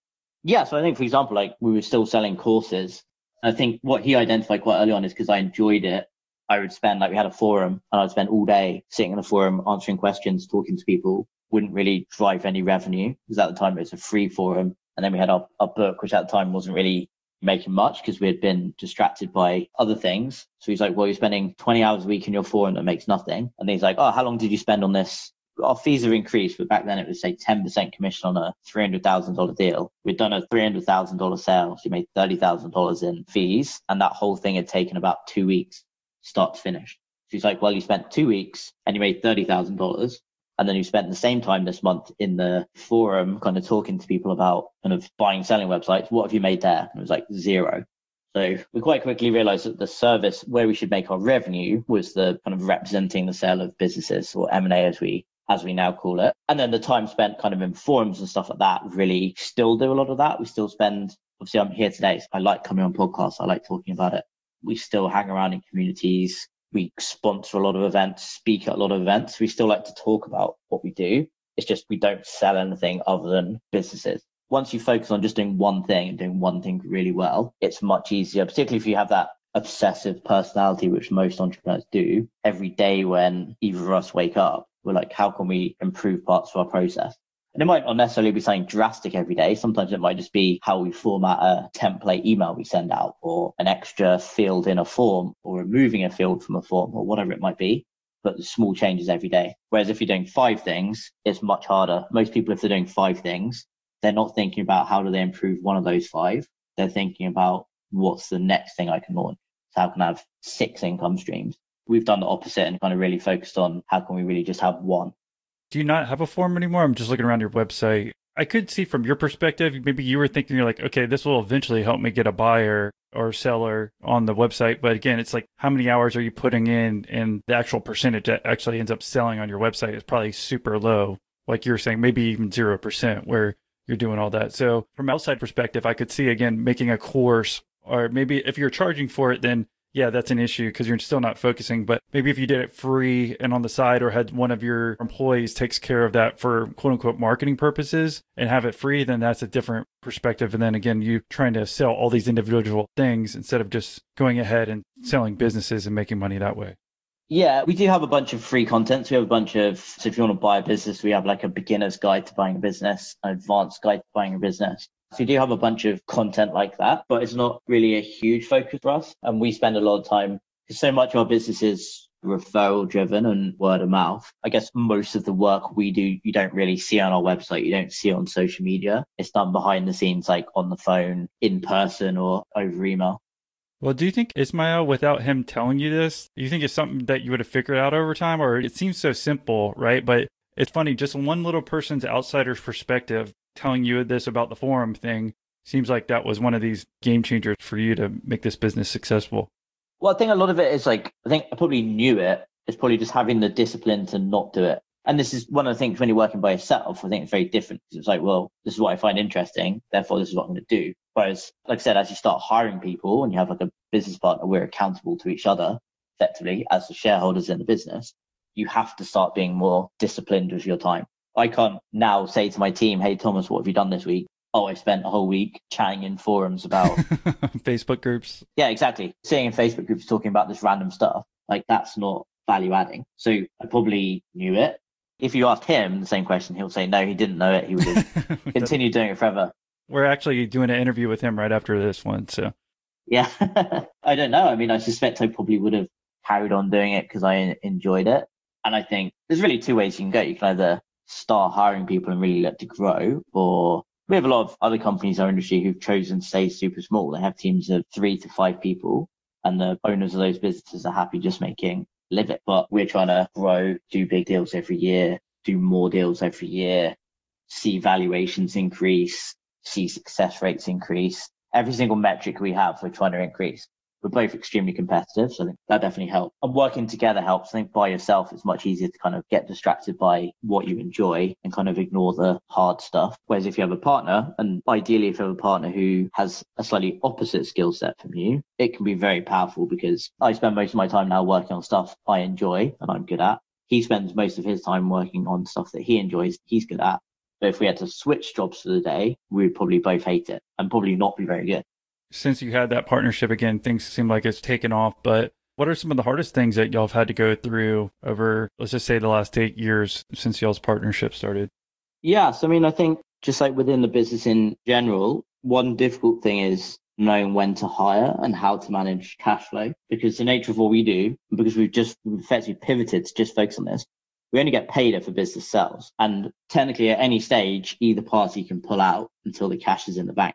Yeah. So I think, for example, like we were still selling courses. I think what he identified quite early on is because I enjoyed it. I would spend like we had a forum and I'd spend all day sitting in the forum answering questions, talking to people. Wouldn't really drive any revenue because at the time it was a free forum. And then we had our, our book, which at the time wasn't really making much because we had been distracted by other things. So he's like, well, you're spending 20 hours a week in your forum that makes nothing. And he's like, oh, how long did you spend on this? Our fees have increased, but back then it was say 10% commission on a $300,000 deal. We'd done a $300,000 sale. So made $30,000 in fees. And that whole thing had taken about two weeks, start to finish. So he's like, well, you spent two weeks and you made $30,000 and then you spent the same time this month in the forum kind of talking to people about kind of buying selling websites. What have you made there? It was like zero. So we quite quickly realized that the service where we should make our revenue was the kind of representing the sale of businesses or m&a as we as we now call it. And then the time spent kind of in forums and stuff like that really still do a lot of that. We still spend obviously i'm here today so i like coming on podcasts. I like talking about it. We still hang around in communities we sponsor a lot of events, speak at a lot of events. We still like to talk about what we do. It's just we don't sell anything other than businesses. Once you focus on just doing one thing and doing one thing really well, it's much easier, particularly if you have that obsessive personality, which most entrepreneurs do. Every day when either of us wake up, we're like, how can we improve parts of our process? And it might not necessarily be something drastic every day. Sometimes it might just be how we format a template email we send out or an extra field in a form or removing a field from a form or whatever it might be. But small changes every day. Whereas if you're doing five things, it's much harder. Most people, if they're doing five things, they're not thinking about how do they improve one of those five. They're thinking about what's the next thing I can launch. So how can I have six income streams? We've done the opposite and kind of really focused on how can we really just have one do you not have a form anymore? I'm just looking around your website. I could see from your perspective, maybe you were thinking you're like, okay, this will eventually help me get a buyer or seller on the website. But again, it's like how many hours are you putting in and the actual percentage that actually ends up selling on your website is probably super low. Like you're saying, maybe even 0% where you're doing all that. So from outside perspective, I could see again, making a course or maybe if you're charging for it, then yeah, that's an issue because you're still not focusing. But maybe if you did it free and on the side, or had one of your employees takes care of that for quote unquote marketing purposes and have it free, then that's a different perspective. And then again, you trying to sell all these individual things instead of just going ahead and selling businesses and making money that way. Yeah, we do have a bunch of free content. We have a bunch of, so if you want to buy a business, we have like a beginner's guide to buying a business, an advanced guide to buying a business. So we do have a bunch of content like that, but it's not really a huge focus for us. And we spend a lot of time because so much of our business is referral driven and word of mouth. I guess most of the work we do, you don't really see on our website. You don't see on social media. It's done behind the scenes, like on the phone, in person or over email. Well, do you think Ismail, without him telling you this, do you think it's something that you would have figured out over time? Or it seems so simple, right? But It's funny, just one little person's outsider's perspective telling you this about the forum thing seems like that was one of these game changers for you to make this business successful. Well, I think a lot of it is like, I think I probably knew it. It's probably just having the discipline to not do it. And this is one of the things when you're working by yourself, I think it's very different it's like, well, this is what I find interesting. Therefore, this is what I'm going to do. Whereas, like I said, as you start hiring people and you have like a business partner, we're accountable to each other effectively as the shareholders in the business. You have to start being more disciplined with your time. I can't now say to my team, Hey, Thomas, what have you done this week? Oh, I spent a whole week chatting in forums about Facebook groups. Yeah, exactly. Sitting in Facebook groups talking about this random stuff. Like that's not value adding. So I probably knew it. If you ask him the same question, he'll say, no, he didn't know it. He would continue doing it forever. We're actually doing an interview with him right after this one. So, yeah, I don't know. I mean, I suspect I probably would have carried on doing it because I enjoyed it. And I think there's really two ways you can go. You can either start hiring people and really let to grow, or we have a lot of other companies in our industry who've chosen to stay super small. They have teams of three to five people, and the owners of those businesses are happy just making live it. But we're trying to grow, do big deals every year, do more deals every year, see valuations increase, see success rates increase. Every single metric we have, we're trying to increase. We're both extremely competitive, so I think that definitely helps. And working together helps. I think by yourself, it's much easier to kind of get distracted by what you enjoy and kind of ignore the hard stuff. Whereas if you have a partner, and ideally if you have a partner who has a slightly opposite skill set from you, it can be very powerful because I spend most of my time now working on stuff I enjoy and I'm good at. He spends most of his time working on stuff that he enjoys, he's good at. But if we had to switch jobs for the day, we would probably both hate it and probably not be very good since you had that partnership again, things seem like it's taken off. But what are some of the hardest things that y'all have had to go through over, let's just say, the last eight years since y'all's partnership started? Yeah. So, I mean, I think just like within the business in general, one difficult thing is knowing when to hire and how to manage cash flow because the nature of what we do, because we've just effectively pivoted to just focus on this, we only get paid if a business sells. And technically, at any stage, either party can pull out until the cash is in the bank.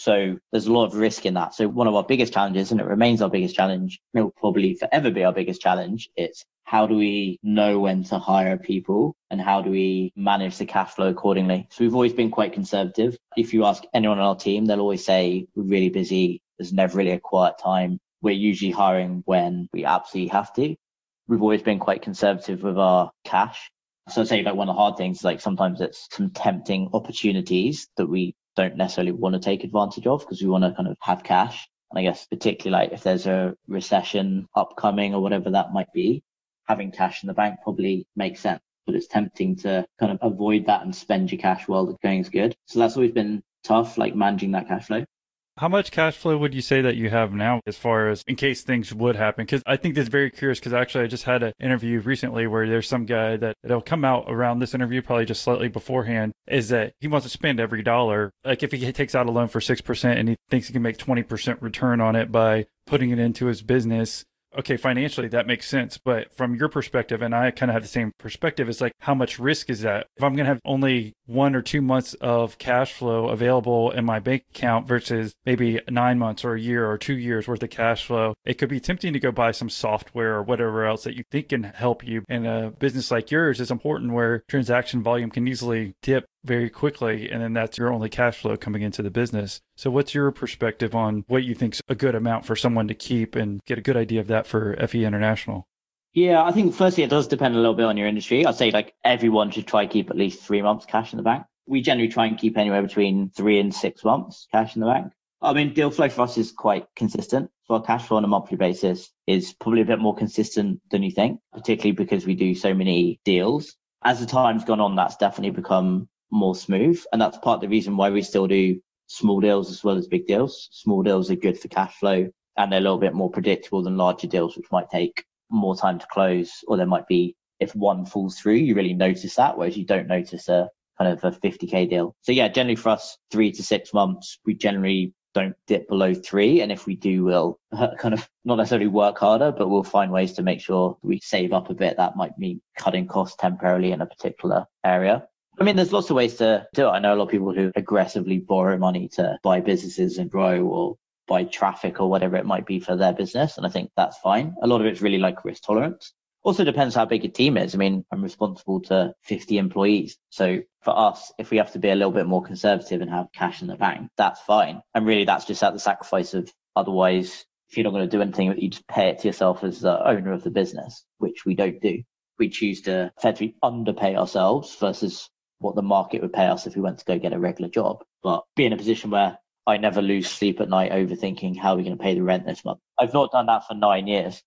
So there's a lot of risk in that. So one of our biggest challenges, and it remains our biggest challenge, it will probably forever be our biggest challenge. It's how do we know when to hire people and how do we manage the cash flow accordingly? So we've always been quite conservative. If you ask anyone on our team, they'll always say we're really busy. There's never really a quiet time. We're usually hiring when we absolutely have to. We've always been quite conservative with our cash. So I'd say like one of the hard things, is like sometimes it's some tempting opportunities that we don't necessarily want to take advantage of because we want to kind of have cash. And I guess particularly like if there's a recession upcoming or whatever that might be, having cash in the bank probably makes sense. But it's tempting to kind of avoid that and spend your cash while the going is good. So that's always been tough, like managing that cash flow. How much cash flow would you say that you have now as far as in case things would happen? Because I think that's very curious because actually I just had an interview recently where there's some guy that it'll come out around this interview, probably just slightly beforehand, is that he wants to spend every dollar. Like if he takes out a loan for 6% and he thinks he can make 20% return on it by putting it into his business, okay, financially that makes sense. But from your perspective, and I kind of have the same perspective, it's like how much risk is that? If I'm going to have only one or two months of cash flow available in my bank account versus maybe nine months or a year or two years worth of cash flow, it could be tempting to go buy some software or whatever else that you think can help you. In a business like yours is important where transaction volume can easily dip very quickly and then that's your only cash flow coming into the business. So what's your perspective on what you think's a good amount for someone to keep and get a good idea of that for FE International? Yeah, I think firstly it does depend a little bit on your industry. I'd say like everyone should try keep at least three months cash in the bank. We generally try and keep anywhere between three and six months cash in the bank. I mean, deal flow for us is quite consistent. So our cash flow on a monthly basis is probably a bit more consistent than you think, particularly because we do so many deals. As the time's gone on, that's definitely become more smooth. And that's part of the reason why we still do small deals as well as big deals. Small deals are good for cash flow and they're a little bit more predictable than larger deals, which might take more time to close, or there might be if one falls through, you really notice that, whereas you don't notice a kind of a 50k deal. So yeah, generally for us, three to six months, we generally don't dip below three. And if we do, we'll kind of not necessarily work harder, but we'll find ways to make sure we save up a bit. That might mean cutting costs temporarily in a particular area. I mean, there's lots of ways to do it. I know a lot of people who aggressively borrow money to buy businesses and grow or buy traffic or whatever it might be for their business. And I think that's fine. A lot of it's really like risk tolerance. Also depends how big a team is. I mean, I'm responsible to 50 employees. So for us, if we have to be a little bit more conservative and have cash in the bank, that's fine. And really that's just at the sacrifice of otherwise, if you're not going to do anything, you just pay it to yourself as the owner of the business, which we don't do. We choose to effectively underpay ourselves versus what the market would pay us if we went to go get a regular job. But be in a position where I never lose sleep at night overthinking how we're going to pay the rent this month. I've not done that for nine years.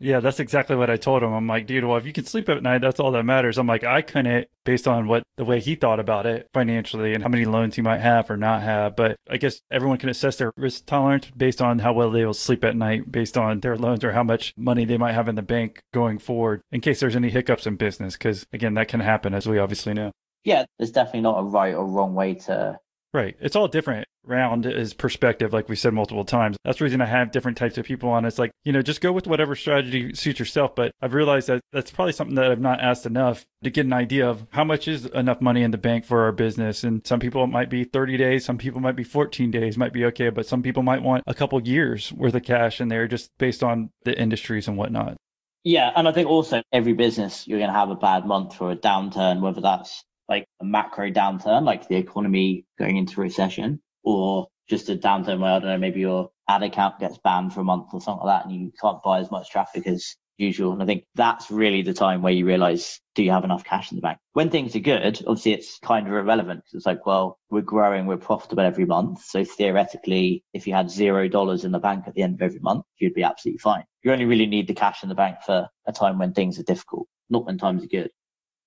Yeah, that's exactly what I told him. I'm like, dude, well, if you can sleep at night, that's all that matters. I'm like, I couldn't based on what the way he thought about it financially and how many loans he might have or not have. But I guess everyone can assess their risk tolerance based on how well they will sleep at night, based on their loans or how much money they might have in the bank going forward in case there's any hiccups in business. Because again, that can happen, as we obviously know. Yeah, there's definitely not a right or wrong way to Right. It's all different. Round is perspective, like we said multiple times. That's the reason I have different types of people on. It's like, you know, just go with whatever strategy suits yourself. But I've realized that that's probably something that I've not asked enough to get an idea of how much is enough money in the bank for our business. And some people it might be 30 days, some people might be 14 days, might be okay. But some people might want a couple years worth of cash in there just based on the industries and whatnot. Yeah. And I think also every business, you're going to have a bad month or a downturn, whether that's like a macro downturn, like the economy going into recession, or just a downturn where I don't know, maybe your ad account gets banned for a month or something like that, and you can't buy as much traffic as usual. And I think that's really the time where you realize, do you have enough cash in the bank? When things are good, obviously it's kind of irrelevant because it's like, well, we're growing, we're profitable every month. So theoretically, if you had zero dollars in the bank at the end of every month, you'd be absolutely fine. You only really need the cash in the bank for a time when things are difficult, not when times are good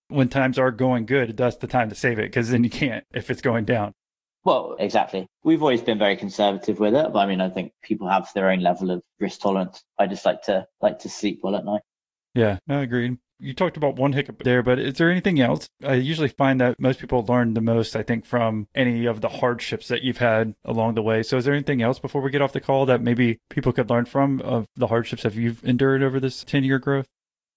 when times are going good, that's the time to save it because then you can't if it's going down. Well, exactly. We've always been very conservative with it, but I mean, I think people have their own level of risk tolerance. I just like to like to sleep well at night. Yeah, I agree. You talked about one hiccup there, but is there anything else? I usually find that most people learn the most, I think, from any of the hardships that you've had along the way. So, is there anything else before we get off the call that maybe people could learn from of the hardships that you've endured over this 10 year growth?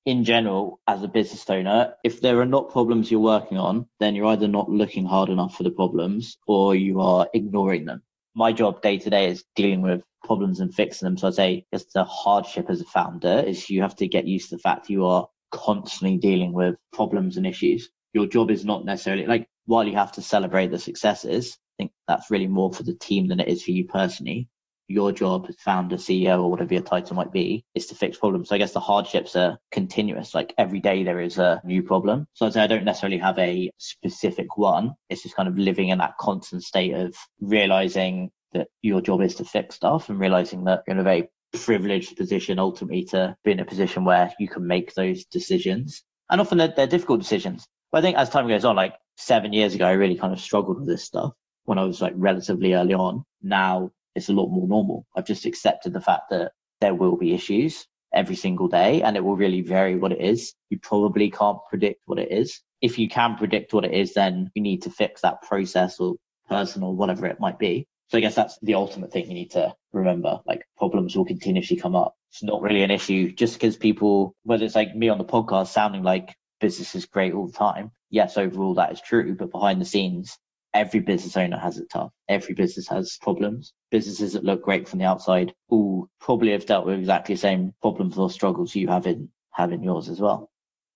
In general, as a business owner, if there are not problems you're working on, then you're either not looking hard enough for the problems or you are ignoring them. My job day to day is dealing with problems and fixing them. So I'd say it's the hardship as a founder is you have to get used to the fact you are constantly dealing with problems and issues. Your job is not necessarily like while you have to celebrate the successes, I think that's really more for the team than it is for you personally your job as founder, CEO, or whatever your title might be, is to fix problems. So I guess the hardships are continuous. Like every day there is a new problem. So I'd say I don't necessarily have a specific one. It's just kind of living in that constant state of realizing that your job is to fix stuff and realizing that you're in a very privileged position ultimately to be in a position where you can make those decisions. And often they're, they're difficult decisions. But I think as time goes on, like seven years ago, I really kind of struggled with this stuff when I was like relatively early on. Now it's a lot more normal. I've just accepted the fact that there will be issues every single day and it will really vary what it is. You probably can't predict what it is. If you can predict what it is, then you need to fix that process or person or whatever it might be. So I guess that's the ultimate thing you need to remember. Like problems will continuously come up. It's not really an issue just because people, whether it's like me on the podcast sounding like business is great all the time. Yes, overall that is true, but behind the scenes, every business owner has it tough. Every business has problems. Businesses that look great from the outside all probably have dealt with exactly the same problems or struggles you have in have in yours as well.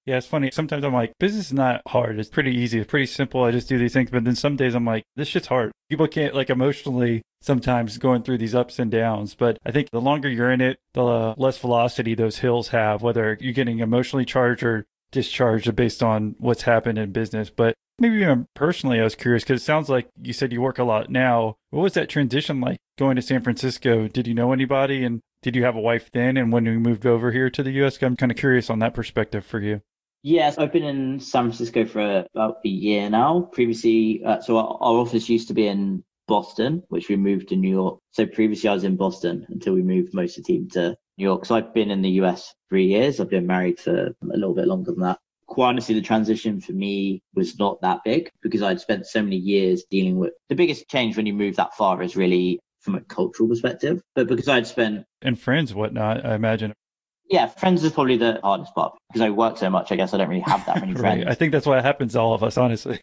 Yeah, it's funny. Sometimes I'm like, business is not hard. It's pretty easy. It's pretty simple. I just do these things. But then some days I'm like, this shit's hard. People can't like emotionally sometimes going through these ups and downs. But I think the longer you're in it, the less velocity those hills have, whether you're getting emotionally charged or discharged based on what's happened in business. But maybe even personally, I was curious because it sounds like you said you work a lot now. What was that transition like going to San Francisco? Did you know anybody and did you have a wife then? And when you moved over here to the US, I'm kind of curious on that perspective for you. Yes, I've been in San Francisco for about a year now. Previously, uh, so our, our office used to be in Boston, which we moved to New York. So previously I was in Boston until we moved most of the team to New York. So I've been in the US three years. I've been married for a little bit longer than that. Quite honestly, the transition for me was not that big because I'd spent so many years dealing with the biggest change when you move that far is really from a cultural perspective. But because I'd spent and friends, whatnot, I imagine. Yeah, friends is probably the hardest part because I work so much. I guess I don't really have that many right. friends. I think that's what happens to all of us, honestly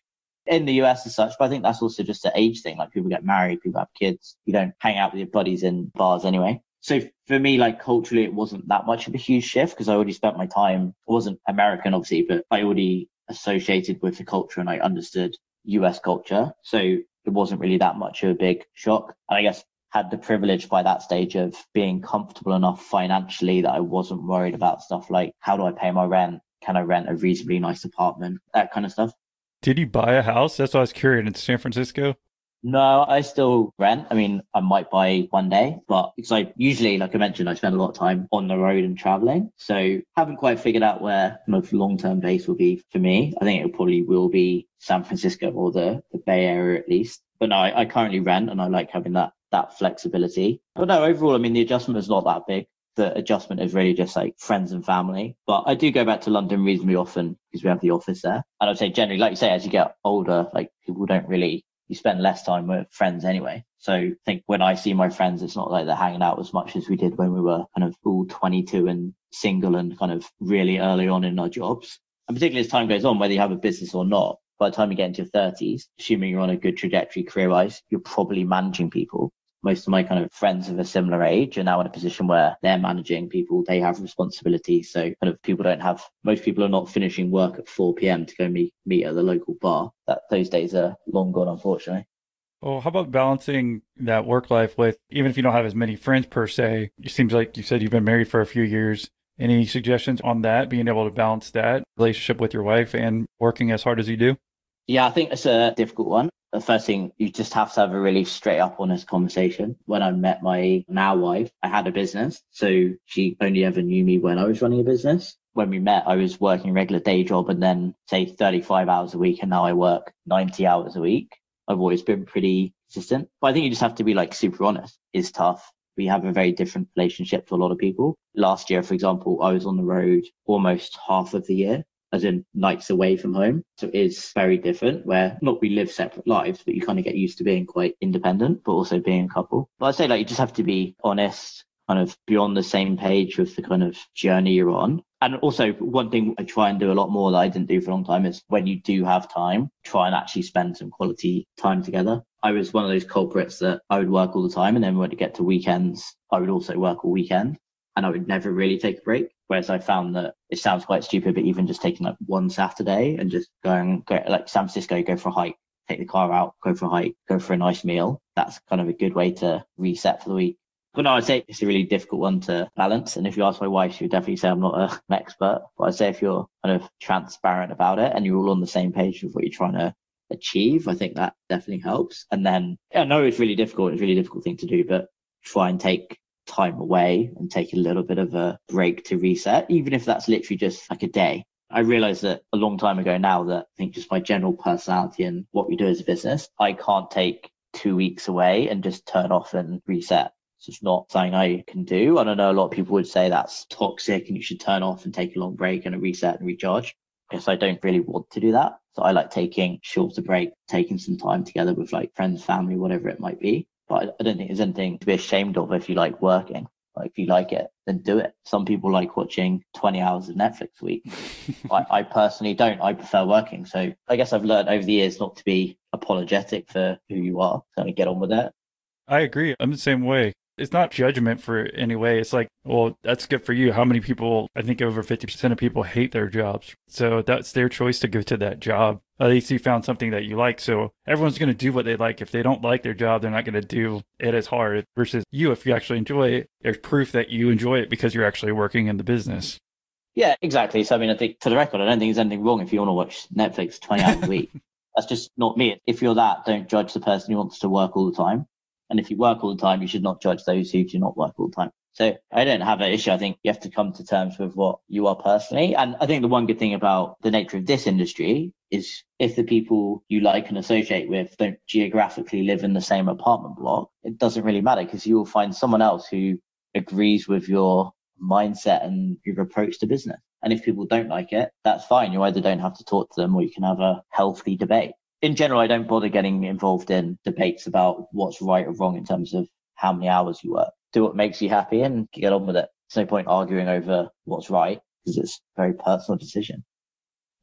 in the US as such, but I think that's also just an age thing. Like people get married, people have kids. You don't hang out with your buddies in bars anyway. So for me, like culturally, it wasn't that much of a huge shift because I already spent my time. I wasn't American, obviously, but I already associated with the culture and I understood US culture. So it wasn't really that much of a big shock. And I guess had the privilege by that stage of being comfortable enough financially that I wasn't worried about stuff like how do I pay my rent? Can I rent a reasonably nice apartment? That kind of stuff. Did you buy a house? That's what I was curious in San Francisco. No, I still rent. I mean, I might buy one day, but because I usually, like I mentioned, I spend a lot of time on the road and traveling. So haven't quite figured out where my long term base will be for me. I think it probably will be San Francisco or the, the Bay Area at least. But no, I, I currently rent and I like having that that flexibility. But no, overall, I mean, the adjustment is not that big. The adjustment is really just like friends and family. But I do go back to London reasonably often because we have the office there. And I'd say generally, like you say, as you get older, like people don't really, you spend less time with friends anyway. So I think when I see my friends, it's not like they're hanging out as much as we did when we were kind of all 22 and single and kind of really early on in our jobs. And particularly as time goes on, whether you have a business or not, by the time you get into your 30s, assuming you're on a good trajectory career wise, you're probably managing people most of my kind of friends of a similar age are now in a position where they're managing people, they have responsibility. So kind of people don't have, most people are not finishing work at 4 p.m. to go meet, meet at the local bar. That those days are long gone, unfortunately. Well, how about balancing that work life with, even if you don't have as many friends per se, it seems like you said you've been married for a few years. Any suggestions on that, being able to balance that relationship with your wife and working as hard as you do? Yeah, I think it's a difficult one the first thing you just have to have a really straight up honest conversation. When I met my now wife, I had a business. So she only ever knew me when I was running a business. When we met, I was working a regular day job and then say 35 hours a week. And now I work 90 hours a week. I've always been pretty consistent, but I think you just have to be like super honest. It's tough. We have a very different relationship to a lot of people. Last year, for example, I was on the road almost half of the year as in nights away from home. So it is very different where not we live separate lives, but you kind of get used to being quite independent, but also being a couple. But I'd say like you just have to be honest, kind of be on the same page with the kind of journey you're on. And also one thing I try and do a lot more that I didn't do for a long time is when you do have time, try and actually spend some quality time together. I was one of those culprits that I would work all the time. And then when it get to weekends, I would also work all weekend and I would never really take a break. Whereas I found that it sounds quite stupid, but even just taking like one Saturday and just going, go, like San Francisco, go for a hike, take the car out, go for a hike, go for a nice meal. That's kind of a good way to reset for the week. But no, I'd say it's a really difficult one to balance. And if you ask my wife, she would definitely say I'm not a, an expert. But I'd say if you're kind of transparent about it and you're all on the same page with what you're trying to achieve, I think that definitely helps. And then I know it's really difficult. It's a really difficult thing to do, but try and take time away and take a little bit of a break to reset, even if that's literally just like a day. I realized that a long time ago now that I think just my general personality and what we do as a business, I can't take two weeks away and just turn off and reset. So it's not something I can do. And I know a lot of people would say that's toxic and you should turn off and take a long break and a reset and recharge. Because I don't really want to do that. So I like taking shorter break, taking some time together with like friends, family, whatever it might be. But I don't think there's anything to be ashamed of if you like working. Like if you like it, then do it. Some people like watching 20 hours of Netflix a week. I, I personally don't. I prefer working. So I guess I've learned over the years not to be apologetic for who you are. So get on with it. I agree. I'm the same way it's not judgment for any way. It's like, well, that's good for you. How many people, I think over 50% of people hate their jobs. So that's their choice to go to that job. At least you found something that you like. So everyone's going to do what they like. If they don't like their job, they're not going to do it as hard versus you. If you actually enjoy it, there's proof that you enjoy it because you're actually working in the business. Yeah, exactly. So, I mean, I think for the record, I don't think there's anything wrong if you want to watch Netflix 20 hours a week. That's just not me. If you're that, don't judge the person who wants to work all the time. And if you work all the time, you should not judge those who do not work all the time. So I don't have an issue. I think you have to come to terms with what you are personally. And I think the one good thing about the nature of this industry is if the people you like and associate with don't geographically live in the same apartment block, it doesn't really matter because you will find someone else who agrees with your mindset and your approach to business. And if people don't like it, that's fine. You either don't have to talk to them or you can have a healthy debate in general, I don't bother getting involved in debates about what's right or wrong in terms of how many hours you work. Do what makes you happy and get on with it. There's no point arguing over what's right because it's a very personal decision.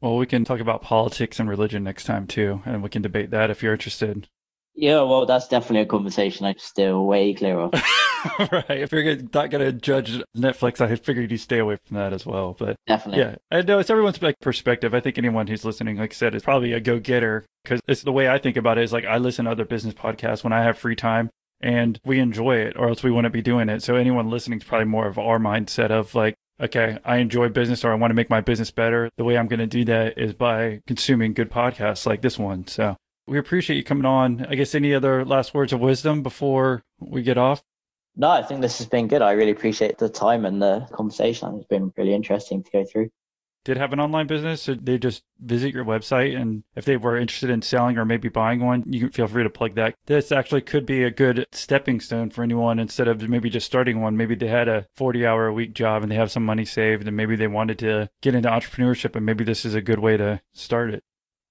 Well, we can talk about politics and religion next time too, and we can debate that if you're interested. Yeah, well, that's definitely a conversation I steer way clear of. right. If you're not going to judge Netflix, I figured you stay away from that as well. But Definitely. yeah, I know uh, it's everyone's like perspective. I think anyone who's listening, like I said, is probably a go getter because it's the way I think about it is like I listen to other business podcasts when I have free time and we enjoy it or else we wouldn't be doing it. So anyone listening is probably more of our mindset of like, okay, I enjoy business or I want to make my business better. The way I'm going to do that is by consuming good podcasts like this one. So we appreciate you coming on. I guess any other last words of wisdom before we get off? No, I think this has been good. I really appreciate the time and the conversation. It's been really interesting to go through. Did have an online business, or they just visit your website, and if they were interested in selling or maybe buying one, you can feel free to plug that. This actually could be a good stepping stone for anyone instead of maybe just starting one. Maybe they had a 40 hour a week job and they have some money saved, and maybe they wanted to get into entrepreneurship, and maybe this is a good way to start it.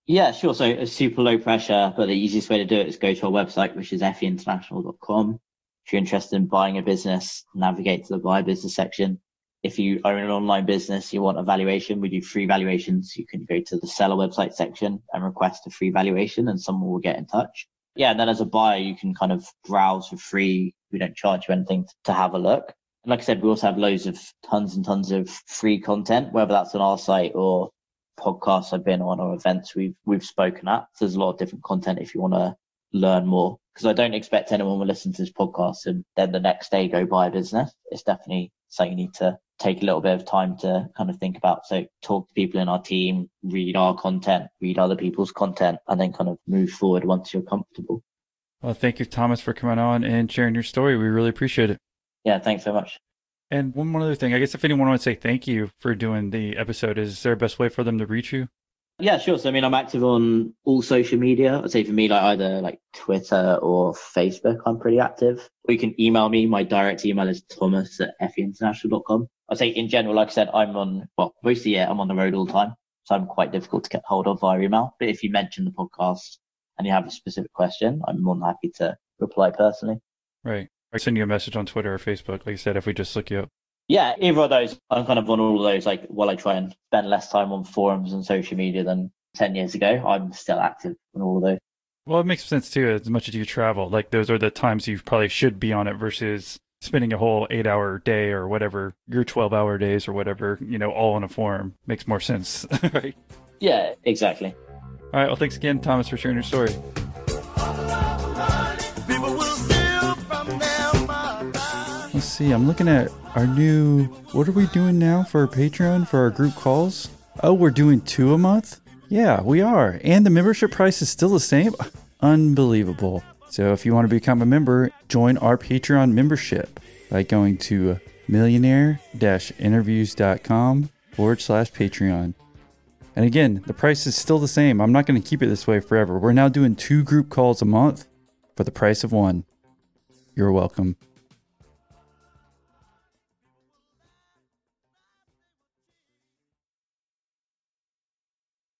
Yeah, sure. So it's super low pressure, but the easiest way to do it is go to our website, which is feinternational.com. If you're interested in buying a business, navigate to the buy business section. If you own an online business, you want a valuation, we do free valuations. You can go to the seller website section and request a free valuation and someone will get in touch. Yeah. And then as a buyer, you can kind of browse for free. We don't charge you anything to have a look. And like I said, we also have loads of tons and tons of free content, whether that's on our site or podcasts I've been on or events we've we've spoken at. So there's a lot of different content if you want to learn more. Because I don't expect anyone will listen to this podcast and then the next day go buy a business. It's definitely something you need to take a little bit of time to kind of think about. So talk to people in our team, read our content, read other people's content, and then kind of move forward once you're comfortable. Well, thank you, Thomas, for coming on and sharing your story. We really appreciate it. Yeah, thanks so much. And one more other thing, I guess if anyone wants to say thank you for doing the episode, is there a best way for them to reach you? Yeah, sure. So I mean, I'm active on all social media. I'd say for me, like either like Twitter or Facebook, I'm pretty active. Or you can email me. My direct email is thomas at feinternational.com. I'd say in general, like I said, I'm on, well, mostly, yeah, I'm on the road all the time. So I'm quite difficult to get hold of via email. But if you mention the podcast and you have a specific question, I'm more than happy to reply personally. Right. I send you a message on Twitter or Facebook, like I said, if we just look you up. Yeah, either of those. I'm kind of on all of those. Like, while I try and spend less time on forums and social media than 10 years ago, I'm still active on all of those. Well, it makes sense too, as much as you travel. Like, those are the times you probably should be on it versus spending a whole eight hour day or whatever, your 12 hour days or whatever, you know, all in a forum makes more sense, right? Yeah, exactly. All right. Well, thanks again, Thomas, for sharing your story. See. I'm looking at our new. What are we doing now for our Patreon for our group calls? Oh, we're doing two a month? Yeah, we are. And the membership price is still the same? Unbelievable. So if you want to become a member, join our Patreon membership by going to millionaire interviews.com forward slash Patreon. And again, the price is still the same. I'm not going to keep it this way forever. We're now doing two group calls a month for the price of one. You're welcome.